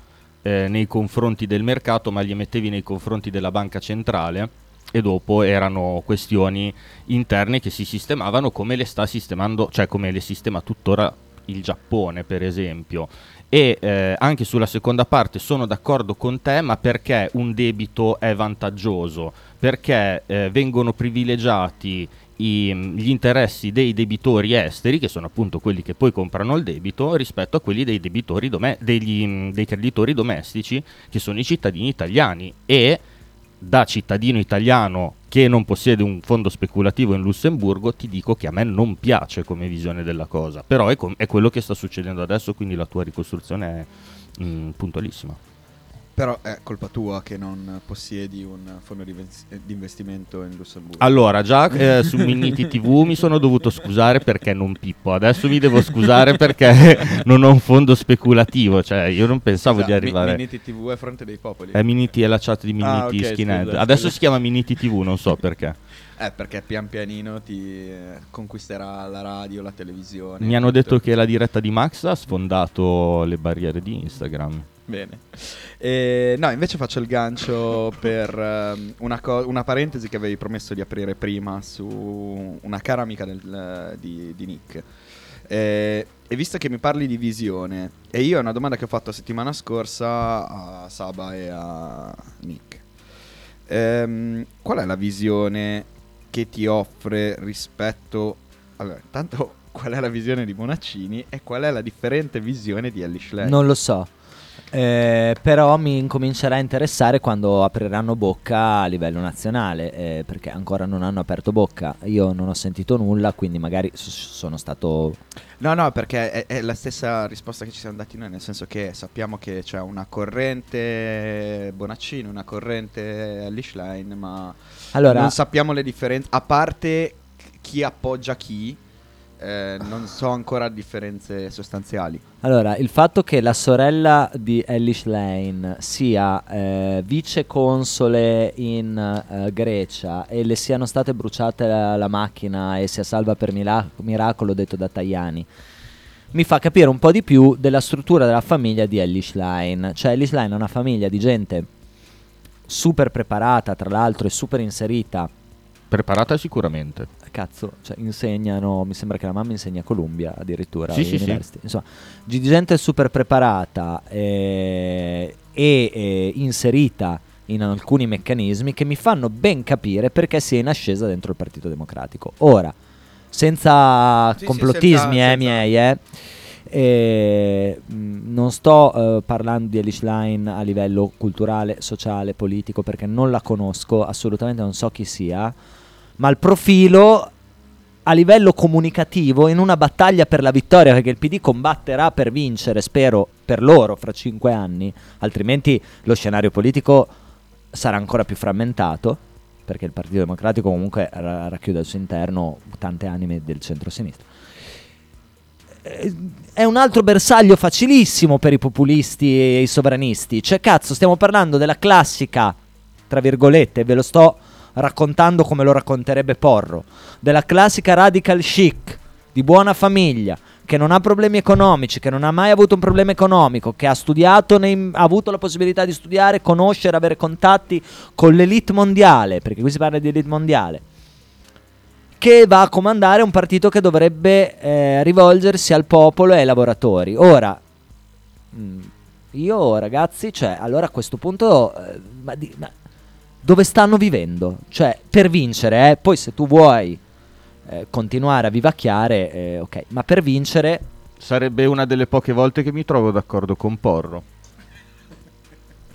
eh, nei confronti del mercato, ma li emettevi nei confronti della banca centrale e dopo erano questioni interne che si sistemavano come le sta sistemando, cioè come le sistema tuttora il Giappone, per esempio. E eh, anche sulla seconda parte sono d'accordo con te, ma perché un debito è vantaggioso? Perché eh, vengono privilegiati i- gli interessi dei debitori esteri, che sono appunto quelli che poi comprano il debito, rispetto a quelli dei dome- degli, dei creditori domestici, che sono i cittadini italiani. E da cittadino italiano che non possiede un fondo speculativo in Lussemburgo, ti dico che a me non piace come visione della cosa, però è, com- è quello che sta succedendo adesso, quindi la tua ricostruzione è mm, puntualissima. Però è colpa tua che non possiedi un fondo di, di investimento in Lussemburgo. Allora, già eh, su Miniti TV mi sono dovuto scusare perché non pippo, adesso mi devo scusare perché non ho un fondo speculativo, cioè io non pensavo Scusa, di arrivare... Mi- Miniti TV è Fronte dei Popoli. È Miniti, è la chat di Miniti Ah, ok, Skinhead. scusa, Adesso scusa. si chiama Miniti TV, non so perché. Eh, perché pian pianino ti eh, conquisterà la radio, la televisione. Mi hanno tutto. detto che la diretta di Max ha sfondato le barriere di Instagram. Bene. Eh, no, invece faccio il gancio per ehm, una, co- una parentesi che avevi promesso di aprire prima su una cara amica del- di, di Nick. Eh, e visto che mi parli di visione, e io è una domanda che ho fatto settimana scorsa a Saba e a Nick. Ehm, qual è la visione che ti offre rispetto... Allora, intanto qual è la visione di Bonaccini e qual è la differente visione di Ellie Schlein? Non lo so. Eh, però mi incomincerà a interessare quando apriranno bocca a livello nazionale, eh, perché ancora non hanno aperto bocca. Io non ho sentito nulla, quindi magari sono stato... No, no, perché è, è la stessa risposta che ci siamo dati noi, nel senso che sappiamo che c'è una corrente Bonaccini, una corrente Ellie Schlein, ma Allora- non sappiamo le differenze, a parte chi appoggia chi, eh, non so ancora differenze sostanziali. Allora, il fatto che la sorella di Elish Lane sia eh, vice console in eh, Grecia e le siano state bruciate la, la macchina e sia salva per mila- miracolo detto da Tajani mi fa capire un po' di più della struttura della famiglia di Elish Line. Cioè, Elish Line è una famiglia di gente super preparata, tra l'altro, e super inserita. Preparata sicuramente. Cazzo, cioè insegnano, mi sembra che la mamma insegna a Columbia addirittura. Sì, sì, sì. Insomma, gente super preparata eh, e eh, inserita in alcuni meccanismi che mi fanno ben capire perché si è in ascesa dentro il Partito Democratico. Ora, senza Sì, sì, complottismi senza- eh, senza- miei, eh, eh, mh, non sto eh, parlando di Elish Line a livello culturale, sociale, politico, perché non la conosco, assolutamente non so chi sia, ma il profilo a livello comunicativo in una battaglia per la vittoria, perché il PD combatterà per vincere, spero, per loro fra cinque anni, altrimenti lo scenario politico sarà ancora più frammentato, perché il Partito Democratico comunque ra- racchiude al suo interno tante anime del centro-sinistra. Eh, È un altro bersaglio facilissimo per i populisti e i sovranisti. Cioè, cazzo, stiamo parlando della classica, tra virgolette, ve lo sto raccontando come lo racconterebbe Porro, della classica radical chic, di buona famiglia, che non ha problemi economici, che non ha mai avuto un problema economico, che ha studiato, nei- ha avuto la possibilità di studiare, conoscere, avere contatti con l'elite mondiale, perché qui si parla di elite mondiale, che va a comandare un partito che dovrebbe eh, rivolgersi al popolo e ai lavoratori. Ora, mm, io ragazzi, cioè, allora a questo punto, eh, ma di- ma dove stanno vivendo? Cioè, per vincere, eh, poi se tu vuoi eh, continuare a vivacchiare, eh, ok, ma per vincere... Sarebbe una delle poche volte che mi trovo d'accordo con Porro.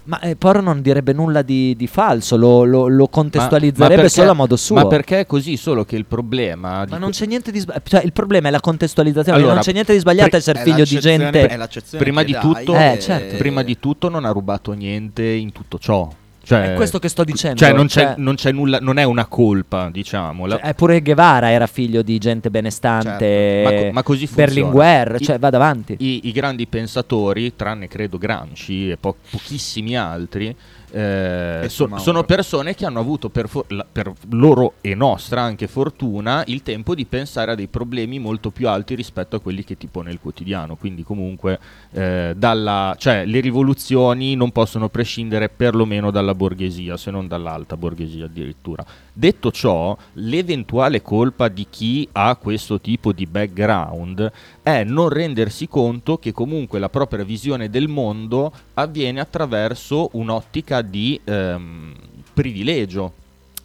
Ma eh, Porro non direbbe nulla di, di falso, lo, lo- lo contestualizzerebbe perché- solo a modo suo. Ma perché è così? Solo che il problema. Ma non c'è niente di sbagliato. Cioè, il problema è la contestualizzazione. Allora, non c'è niente di sbagliato a pri- essere figlio di gente. è l'accezione Prima di, tutto, Eh, certo. prima di tutto non ha rubato niente in tutto ciò. Cioè, È questo che sto dicendo, Cioè, non c'è, cioè- non c'è nulla, non è una colpa, diciamo. La- Cioè, eppure Guevara era figlio di gente benestante. Certo, ma, co- ma così funziona. Berlinguer, I- cioè, vada avanti. I, i grandi pensatori, tranne credo Gramsci e po- pochissimi altri, eh, E so- sono persone che hanno avuto per, for- la- per loro e nostra anche fortuna il tempo di pensare a dei problemi molto più alti rispetto a quelli che ti pone il quotidiano. Quindi comunque eh, dalla, cioè, le rivoluzioni non possono prescindere perlomeno dalla borghesia, se non dall'alta borghesia addirittura. Detto ciò, l'eventuale colpa di chi ha questo tipo di background è non rendersi conto che comunque la propria visione del mondo avviene attraverso un'ottica di ehm, privilegio.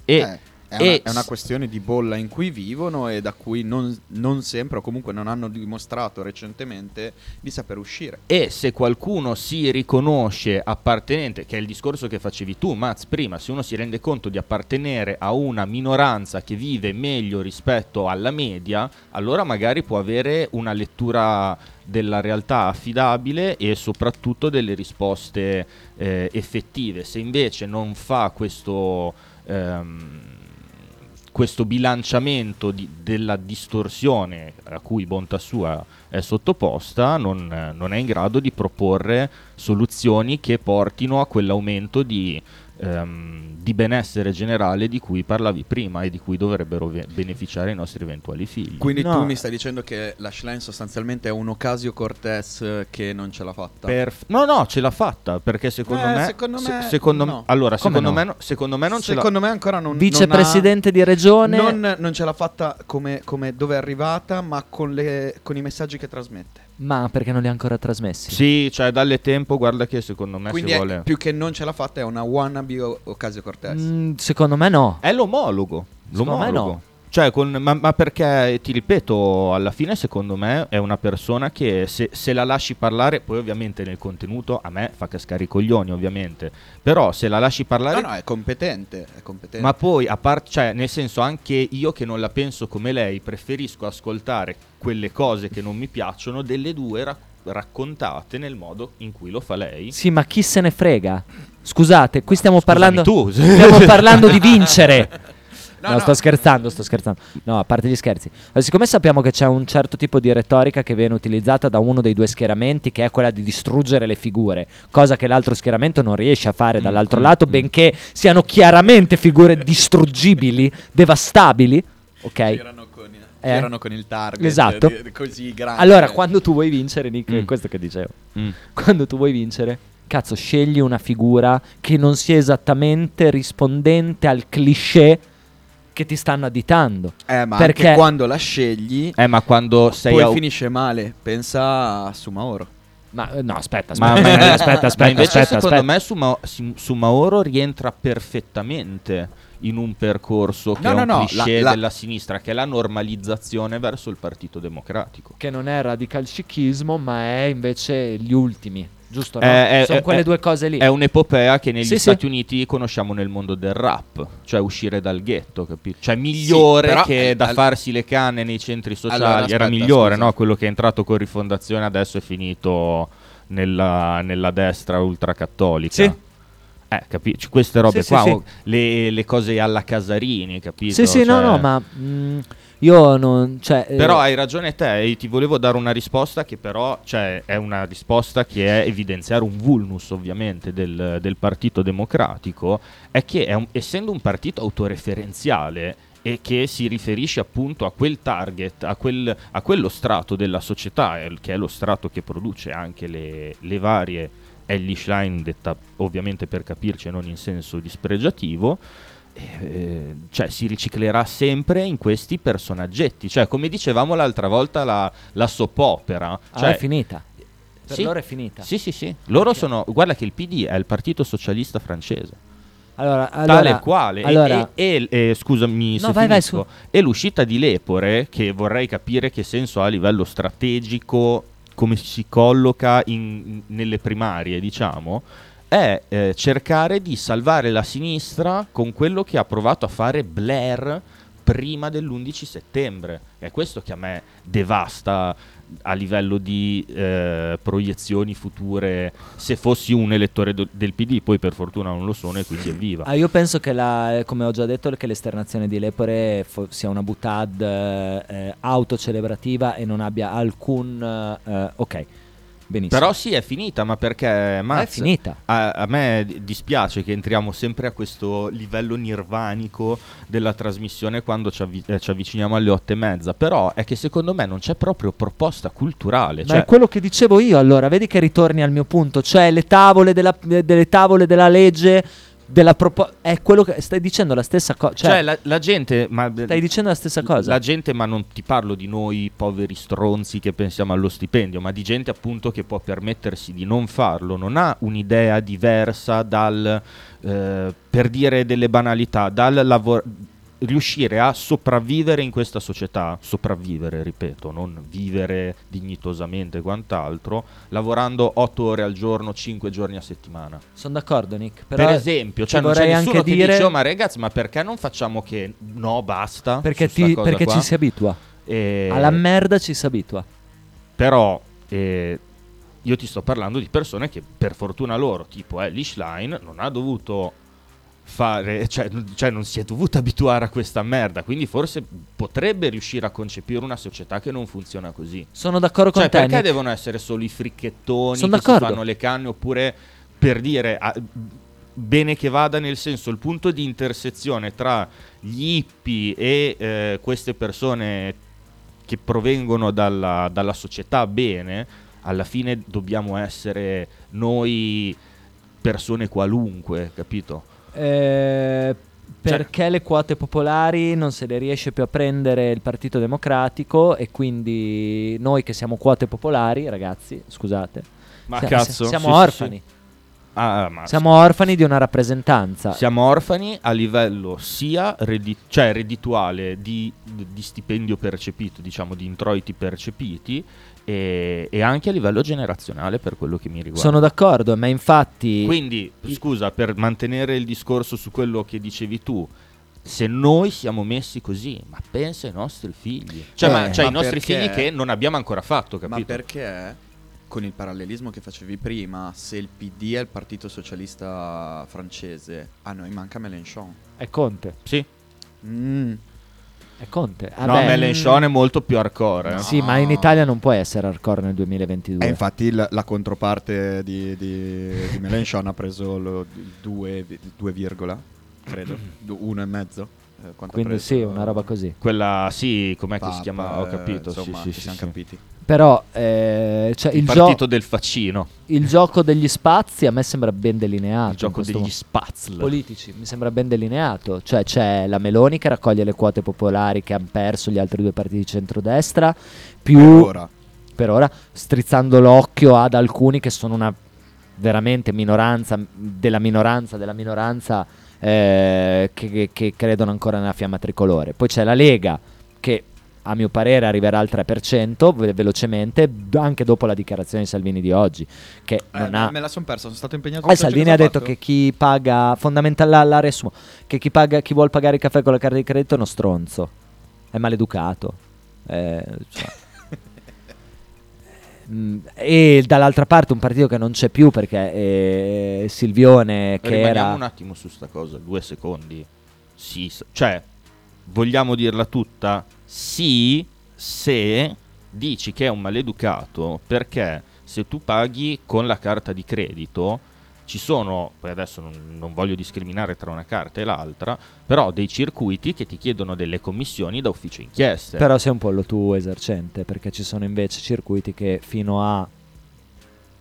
E Eh. È, una, è una questione di bolla in cui vivono e da cui non, non sempre o comunque non hanno dimostrato recentemente di saper uscire. E se qualcuno si riconosce appartenente, che è il discorso che facevi tu, Maz, prima, se uno si rende conto di appartenere a una minoranza che vive meglio rispetto alla media, allora magari può avere una lettura della realtà affidabile e soprattutto delle risposte eh, effettive. Se invece non fa questo... ehm, questo bilanciamento di- della distorsione a cui bontà sua è sottoposta non, eh, non è in grado di proporre soluzioni che portino a quell'aumento di, ehm, di benessere generale di cui parlavi prima e di cui dovrebbero ve- beneficiare i nostri eventuali figli. Quindi No. tu mi stai dicendo che la Schlein sostanzialmente è un Ocasio Cortez eh, che non ce l'ha fatta? Perf- no, no, ce l'ha fatta perché secondo Eh, me. secondo se- me secondo no. allora, Come secondo, no? me, no- secondo me non ce l'ha Secondo me ancora non Vicepresidente di regione. ha, non, non ce l'ha fatta come, come dove è arrivata, ma con, le- con i messaggi che trasmette. Ma perché non li ha ancora trasmessi? Sì, cioè dalle tempo, guarda che secondo me Quindi si è- vuole. più che non ce l'ha fatta è una wannabe o- Ocasio Cortez. Mm, secondo me no. È l'omologo. Secondo me l'omologo. no. Cioè, con- ma, ma perché ti ripeto, alla fine secondo me è una persona che se, se la lasci parlare, poi ovviamente nel contenuto a me fa cascare i coglioni, ovviamente. Però se la lasci parlare. No, no, è competente. È competente. Ma poi, a parte, cioè, nel senso, anche io che non la penso come lei, preferisco ascoltare quelle cose che non mi piacciono delle due rac- raccontate nel modo in cui lo fa lei. Sì, ma chi se ne frega? Scusate, qui stiamo parlando. tu. Stiamo parlando di vincere. No, No, no. sto scherzando, sto scherzando. No, a parte gli scherzi. Eh, Siccome sappiamo che c'è un certo tipo di retorica che viene utilizzata da uno dei due schieramenti, che è quella di distruggere le figure, cosa che l'altro schieramento non riesce a fare dall'altro mm, lato, mm. benché siano chiaramente figure distruggibili, devastabili. Ok? C'erano con, Eh. con il target Esatto. di- di- così grande. Allora, quando tu vuoi vincere, Nick, è Mm. questo che dicevo. Mm. Quando tu vuoi vincere, cazzo, scegli una figura che non sia esattamente rispondente al cliché che ti stanno additando. Eh, ma Perché- anche quando la scegli, Eh, ma quando sei poi au- finisce male. Pensa a Sumaoro. Ma eh, no, aspetta, Ma, aspetta, ma- aspetta, ma aspetta, invece aspetta, secondo aspetta. me Sumaoro rientra perfettamente in un percorso che No, è no, un no, cliché la- la- della sinistra, che è la normalizzazione verso il Partito Democratico. Che non è radical chichismo, ma è invece gli ultimi. Giusto? No? È- è- Sono è- quelle è- due cose lì. È un'epopea che negli Sì, sì. Stati Uniti conosciamo nel mondo del rap, cioè uscire dal ghetto, capito? Cioè migliore però, che eh, da al- farsi le canne nei centri sociali, Allora, era aspetta, migliore, scusa. no? Quello che è entrato con rifondazione adesso è finito nella, nella destra ultracattolica. Sì. Eh, capisci? Queste robe Sì, qua, sì, sì. oh, Le, le cose alla Casarini, capito? Sì, sì, no, Cioè- no, ma mm, io non... Cioè, eh, Però hai ragione te, e ti volevo dare una risposta che però cioè, è una risposta che è evidenziare un vulnus ovviamente del, del Partito Democratico, è che è un- essendo un partito autoreferenziale e che si riferisce appunto a quel target, a, quel- a quello strato della società, che è lo strato che produce anche le, le varie Ellie Schlein, detta ovviamente per capirci non in senso dispregiativo, eh, cioè si riciclerà sempre in questi personaggetti. Cioè, come dicevamo l'altra volta, la, la soap opera. ah, Cioè, è finita. Per sì. loro è finita. Sì, sì, sì. Loro sono. Guarda che il PD è il partito socialista francese. Allora, Tale allora, e quale. Allora- E, e- e- scusami No, se vai, vai, finisco. E l'uscita di Lepore, che vorrei capire che senso ha a livello strategico, come si colloca in- nelle primarie, diciamo, è eh, cercare di salvare la sinistra con quello che ha provato a fare Blair prima dell'11 settembre. È questo che a me devasta a livello di eh, proiezioni future se fossi un elettore do- del PD, poi per fortuna non lo sono e quindi evviva. Ah, io penso che, la, come ho già detto, che l'esternazione di Lepore fo- sia una butad eh, autocelebrativa e non abbia alcun... eh, ok, benissimo. Però sì, è finita, ma perché Maz, è finita. A, a me di- dispiace che entriamo sempre a questo livello nirvanico della trasmissione quando ci, avvi- eh, ci avviciniamo alle otto e mezza. Però è che secondo me non c'è proprio proposta culturale. Ma Cioè, è quello che dicevo io allora, vedi che ritorni al mio punto, cioè le tavole della, eh, delle tavole della legge, della propo- è quello che stai dicendo la stessa cosa, cioè, cioè, la, la gente. Ma, stai dicendo la stessa cosa. La gente, ma non ti parlo di noi poveri stronzi che pensiamo allo stipendio, ma di gente appunto che può permettersi di non farlo, non ha un'idea diversa dal, eh, per dire delle banalità, dal lavoro riuscire a sopravvivere in questa società, sopravvivere, ripeto, non vivere dignitosamente e quant'altro, lavorando 8 ore al giorno, 5 giorni a settimana. Sono d'accordo, Nick. Per esempio, cioè non c'è vorrei nessuno anche che dire dice, "Oh, ma ragazzi, ma perché non facciamo che no, basta? perché, ti- perché qua?" ci si abitua. E- Alla merda ci si abitua. Però eh, io ti sto parlando di persone che per fortuna loro, tipo eh, Lish Line, non ha dovuto fare, cioè, cioè non si è dovuto abituare a questa merda, quindi forse potrebbe riuscire a concepire una società che non funziona così. Sono d'accordo con Cioè, te. perché Nick. devono essere solo i fricchettoni Sono che fanno le canne oppure per dire ah, bene che vada nel senso il punto di intersezione tra gli hippie e eh, queste persone che provengono dalla, dalla società bene, alla fine dobbiamo essere noi persone qualunque, capito? Eh, Cioè perché le quote popolari non se le riesce più a prendere il Partito Democratico e quindi noi che siamo quote popolari, ragazzi, scusate, Ma sia- cazzo, siamo sì, sì, orfani. sì. Ah, ma Siamo orfani di una rappresentanza. Siamo orfani a livello sia reddi- cioè reddituale di, di stipendio percepito, diciamo di introiti percepiti, e, e anche a livello generazionale per quello che mi riguarda. Sono d'accordo, ma infatti Quindi, scusa, per mantenere il discorso su quello che dicevi tu, se noi siamo messi così, ma pensa ai nostri figli. Cioè, Eh, ma, cioè ma i nostri perché- figli che non abbiamo ancora fatto, Ma capito? perché con il parallelismo che facevi prima, se il PD è il partito socialista francese, a noi manca Mélenchon. è Conte. Sì. Mm. È Conte. Ah, no, Melenchon è mm. molto più hardcore. Eh, sì, no. ma in Italia non può essere hardcore nel 2022. E eh, infatti il, la controparte di, di, di Melenchon ha preso il 2, credo, 1,5 quindi preso- sì, una roba così. Quella, sì, com'è che Papa, si chiama? Ho eh, capito, insomma, sì, ci sì, siamo sì. capiti. Però eh, cioè, Il, il, partito gio- del faccino. il gioco degli spazi a me sembra ben delineato. Il gioco degli mo- spazzl. politici mi sembra ben delineato. Cioè c'è la Meloni che raccoglie le quote popolari che hanno perso gli altri due partiti di centrodestra, più Per ora. per ora, strizzando l'occhio ad alcuni che sono una veramente minoranza della minoranza della minoranza eh, che, che- credono ancora nella fiamma tricolore. Poi c'è la Lega che a mio parere arriverà al 3% ve- velocemente anche dopo la dichiarazione di Salvini di oggi che Eh, non ha Me la sono persa, sono stato impegnato. eh, Salvini ha detto fatto? che chi paga fondamentale la riassumo che chi paga chi vuol pagare il caffè con la carta di credito è uno stronzo è maleducato Eh, cioè. Mm, e dall'altra parte un partito che non c'è più perché eh, Silvione che Rimaniamo era un attimo su sta cosa, due secondi. Sì, cioè, vogliamo dirla tutta? Sì, se dici che è un maleducato, perché se tu paghi con la carta di credito, ci sono, poi adesso non, non voglio discriminare tra una carta e l'altra, però dei circuiti che ti chiedono delle commissioni da ufficio inchieste. però sei un pollo tu esercente perché ci sono invece circuiti che fino a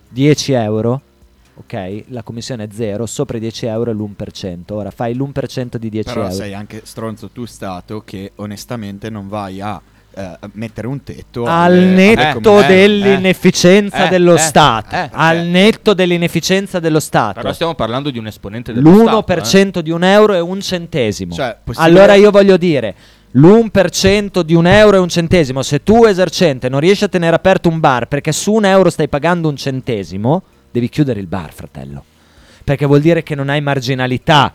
10 euro ok la commissione è zero sopra i 10 euro è l'1% ora fai l'1% di 10 Però euro sei anche stronzo tu Stato che onestamente non vai a eh, mettere un tetto al netto eh, dell'inefficienza eh, dello eh, Stato eh, al eh. netto dell'inefficienza dello Stato Però stiamo parlando di un esponente dello Stato. eh. l'1% di un euro è un centesimo. Cioè, possibile- allora io voglio dire l'1% di un euro è un centesimo se tu esercente non riesci a tenere aperto un bar perché su un euro stai pagando un centesimo devi chiudere il bar fratello. Perché vuol dire che non hai marginalità.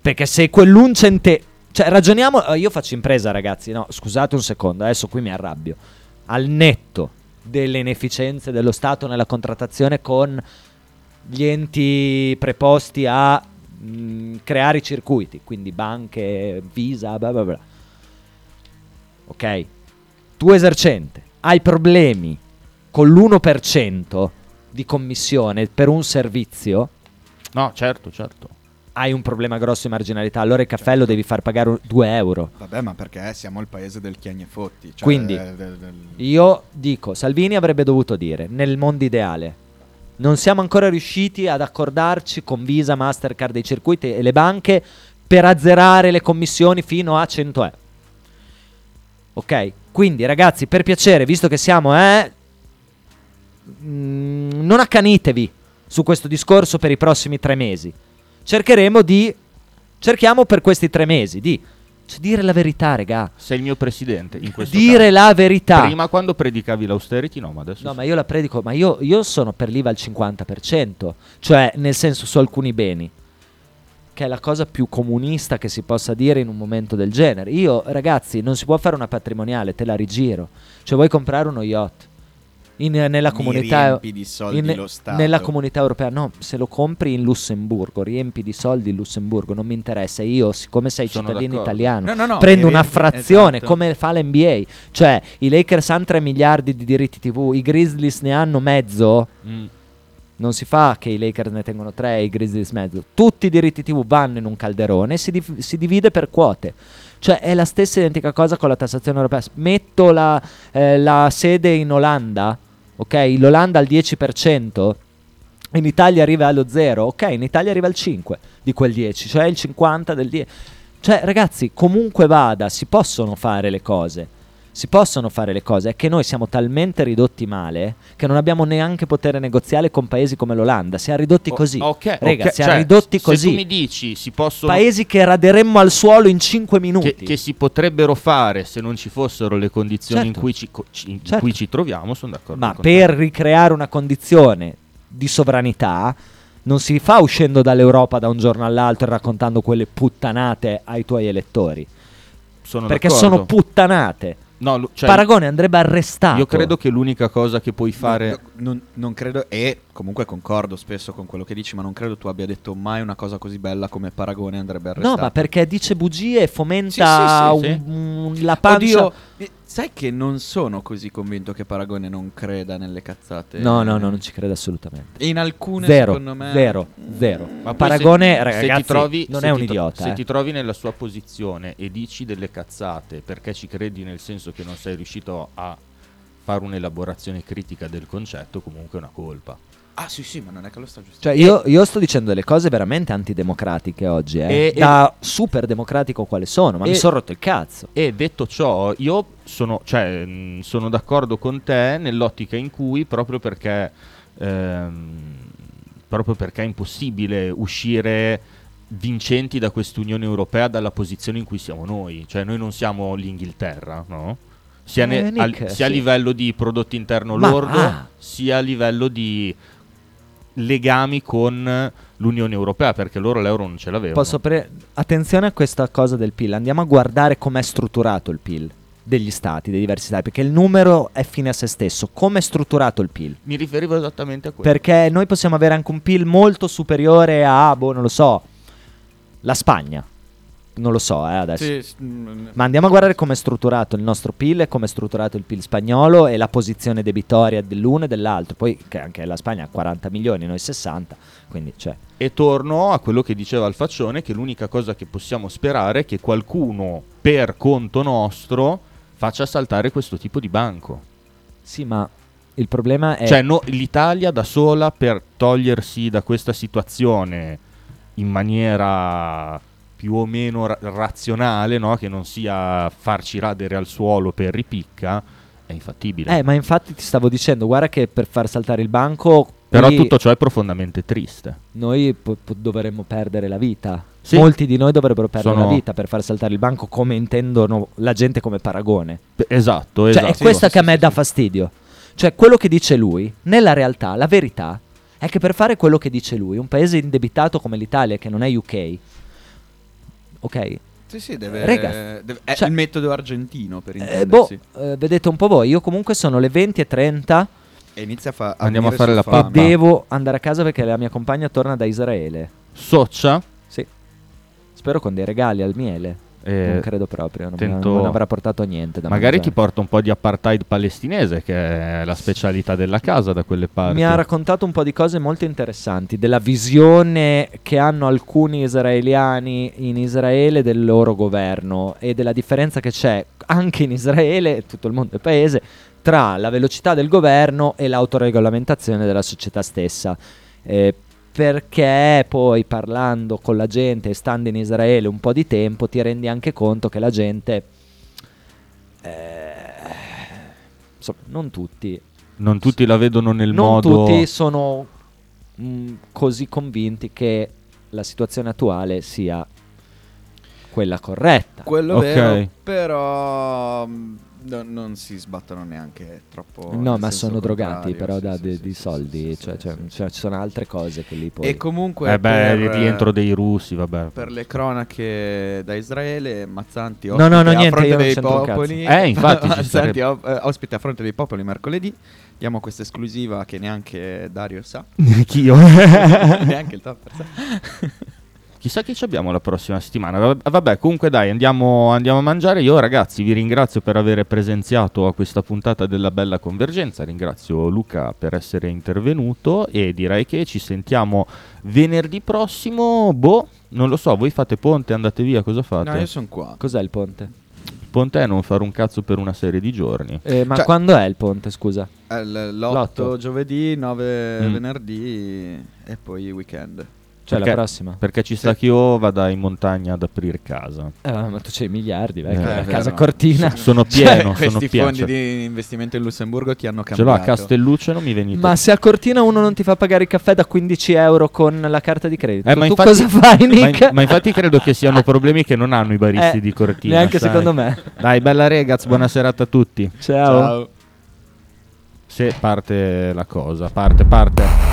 Perché se quell'un centesimo cioè ragioniamo eh, io faccio impresa ragazzi no scusate un secondo adesso qui mi arrabbio al netto delle inefficienze dello Stato nella contrattazione con gli enti preposti a mh, creare i circuiti, quindi banche, Visa, bla bla bla. Ok? Tu esercente hai problemi con l'1% di commissione per un servizio, No, certo, certo. Hai un problema grosso di marginalità. Allora il caffè lo devi far pagare 2 euro. Vabbè, ma perché siamo il paese del chiagni e fotti. Cioè, Quindi del- del- del- io dico, Salvini avrebbe dovuto dire, nel mondo ideale, non siamo ancora riusciti ad accordarci con Visa, Mastercard, i circuiti e le banche per azzerare le commissioni fino a 100 euro. Ok? Quindi ragazzi, per piacere, visto che siamo, eh, mm, non accanitevi su questo discorso per i prossimi tre mesi. Cercheremo di... Cerchiamo per questi tre mesi di Cioè, dire la verità, regà. Sei il mio presidente in questo Dire caso. la verità. Prima quando predicavi l'austerity, no, ma adesso No, sì. ma io la predico, ma io, io sono per l'IVA al 50%, cioè nel senso su alcuni beni, che è la cosa più comunista che si possa dire in un momento del genere. Io, ragazzi, non si può fare una patrimoniale, te la rigiro. Cioè vuoi comprare uno yacht in- nella Mi comunità riempi di soldi lo Stato. nella comunità europea no se lo compri in Lussemburgo riempi di soldi in Lussemburgo non mi interessa io siccome sei Sono cittadino d'accordo. italiano No, no, no, prendo una riempi- frazione esatto. come fa l'NBA cioè i Lakers hanno 3 miliardi di diritti TV i Grizzlies ne hanno mezzo Mm. non si fa che i Lakers ne tengono 3 e i Grizzlies mezzo tutti i diritti TV vanno in un calderone e si, div- si divide per quote cioè è la stessa identica cosa con la tassazione europea metto la, eh, la sede in Olanda ok? l'Olanda al 10% in Italia arriva allo 0 ok? In Italia arriva al 5 di quel 10 cioè il 50 del 10 cioè ragazzi comunque vada si possono fare le cose si possono fare le cose, è che noi siamo talmente ridotti male che non abbiamo neanche potere negoziale con paesi come l'Olanda. Siamo ridotti O- così. ok, Rega, ok, siamo cioè, ridotti Se così. tu mi dici si possono Paesi che raderemmo al suolo in 5 minuti. che, che si potrebbero fare se non ci fossero le condizioni in, Certo. cui ci, co- ci- in Certo. cui ci troviamo, sono d'accordo. Ma per ricreare una condizione di sovranità non si fa uscendo dall'Europa da un giorno all'altro e raccontando quelle puttanate ai tuoi elettori. te. Sono perché d'accordo. sono puttanate. No, cioè, Paragone andrebbe arrestato. Io credo che l'unica cosa che puoi fare No, non, non credo, e comunque concordo spesso con quello che dici, ma non credo tu abbia detto mai una cosa così bella come Paragone andrebbe arrestato. No, ma perché dice bugie e fomenta Sì, sì, sì, un- un- la pancia. Oddio, sai che non sono così convinto che Paragone non creda nelle cazzate. No, no, no, non ci credo assolutamente. In alcune, Zero, secondo me... zero, zero. Ma poi Paragone, se, ragazzi, se ti trovi, non è un tro- idiota. Se eh. ti trovi nella sua posizione e dici delle cazzate perché ci credi nel senso che non sei riuscito a fare un'elaborazione critica del concetto, comunque è una colpa. Ah, sì, sì, ma non è che lo sta giusto. Cioè, io, io sto dicendo delle cose veramente antidemocratiche oggi, eh. E- da super democratico quale sono, ma mi E- sono rotto il cazzo. E detto ciò, io sono, cioè, mh, sono d'accordo con te nell'ottica in cui, proprio perché, ehm, proprio perché è impossibile uscire vincenti da quest'Unione Europea dalla posizione in cui siamo noi. Cioè, noi non siamo l'Inghilterra, no? Sia, ne- Eh, Nick, al- sia a sì. livello di prodotto interno Ma- lordo, ah. sia a livello di legami con l'Unione Europea, perché loro l'euro non ce l'avevano. Posso pre- Attenzione a questa cosa del PIL. Andiamo a guardare com'è strutturato il PIL degli stati, dei diversi stati, perché il numero è fine a se stesso. Come è strutturato il PIL? Mi riferivo esattamente a questo. Perché noi possiamo avere anche un PIL molto superiore a, boh, non lo so, la Spagna. Non lo so, eh, adesso. Sì, mm, Ma andiamo a guardare come è strutturato il nostro PIL e come è strutturato il PIL spagnolo e la posizione debitoria dell'uno e dell'altro. Poi che anche la Spagna ha 40 milioni, noi 60, quindi cioè E torno a quello che diceva il faccione, che l'unica cosa che possiamo sperare è che qualcuno per conto nostro faccia saltare questo tipo di banco. Sì, ma il problema è Cioè no- l'Italia da sola per togliersi da questa situazione in maniera più o meno ra- razionale, no? che non sia farci radere al suolo per ripicca, è infattibile. Eh, ma infatti ti stavo dicendo, guarda che per far saltare il banco Però qui tutto ciò è profondamente triste. noi po- po- dovremmo perdere la vita. Sì. Molti di noi dovrebbero perdere Sono- la vita per far saltare il banco come intendono la gente come paragone. P- Esatto, Cioè, esatto. è questo che a me dà fastidio. Cioè, quello che dice lui, nella realtà, la verità è che per fare quello che dice lui, un paese indebitato come l'Italia, che non è UK, ok? Sì, sì, deve, Rega, deve- è cioè- il metodo argentino per Eh, boh, intendersi. eh, vedete un po' voi, io comunque sono le 20.30 E inizia a, fa- Andiamo a fare la pappa. devo andare a casa perché la mia compagna torna da Israele. Soccia? Sì. Spero con dei regali al miele. Eh, non credo proprio, non, tento- non avrà portato niente da Magari ti mangiare. porta un po' di apartheid palestinese, che è la specialità della casa da quelle parti. Mi ha raccontato un po' di cose molto interessanti, della visione che hanno alcuni israeliani in Israele del loro governo e della differenza che c'è anche in Israele, tutto il mondo è paese, tra la velocità del governo e l'autoregolamentazione della società stessa. Eh, perché poi parlando con la gente e stando in Israele un po' di tempo ti rendi anche conto che la gente... eh, insomma, non tutti, Non tutti la vedono nel non modo... tutti sono mm, così convinti che la situazione attuale sia quella corretta. Quello Ok. vero, però mh, no- non si sbattono neanche troppo. No, ma sono drogati però sì, da sì, de- sì, di sì, soldi, sì, cioè, sì, cioè- sì, cioè, ci sono altre cose che lì poi... E comunque Eh beh, per, rientro dei russi, vabbè. per le cronache da Israele, Mazzanti No, ospite no, no, a niente, fronte io non dei popoli. Eh, infatti Mazzanti eh, ospite a fronte dei popoli mercoledì. Diamo questa esclusiva che neanche Dario sa. Anch'io. neanche il topper sa. Chissà chi ci abbiamo la prossima settimana. Vab- Vabbè, comunque dai, andiamo, andiamo a mangiare. Io ragazzi vi ringrazio per aver presenziato a questa puntata della Bella Convergenza. Ringrazio Luca per essere intervenuto e direi che ci sentiamo venerdì prossimo. Boh, non lo so, voi fate ponte, andate via, cosa fate? No, io sono qua. Cos'è il ponte? Ponte è non fare un cazzo per una serie di giorni. Eh, ma Cioè- quando è il ponte, scusa? Eh, l- L'otto. L'8 giovedì, 9 Mm. venerdì e poi weekend. Cioè Perché- la prossima? Perché ci sta che io vada in montagna ad aprire casa. Eh, ma tu c'hai miliardi, Eh, vecchio, la vero. casa Cortina. Sono Cioè, pieno, sono questi pieno. fondi Ce- di investimento in Lussemburgo ti hanno Ce l'ho cambiato. a Castelluccio non mi venite. Ma se a Cortina uno non ti fa pagare il caffè da 15 euro con la carta di credito, Eh, ma tu infatti- cosa fai, ma, Nick? ma infatti credo che siano problemi che non hanno i baristi Eh, di Cortina. neanche sai. secondo me. Dai, bella ragazzi, buona serata a tutti. Ciao. Ciao. Se parte la cosa, parte, parte.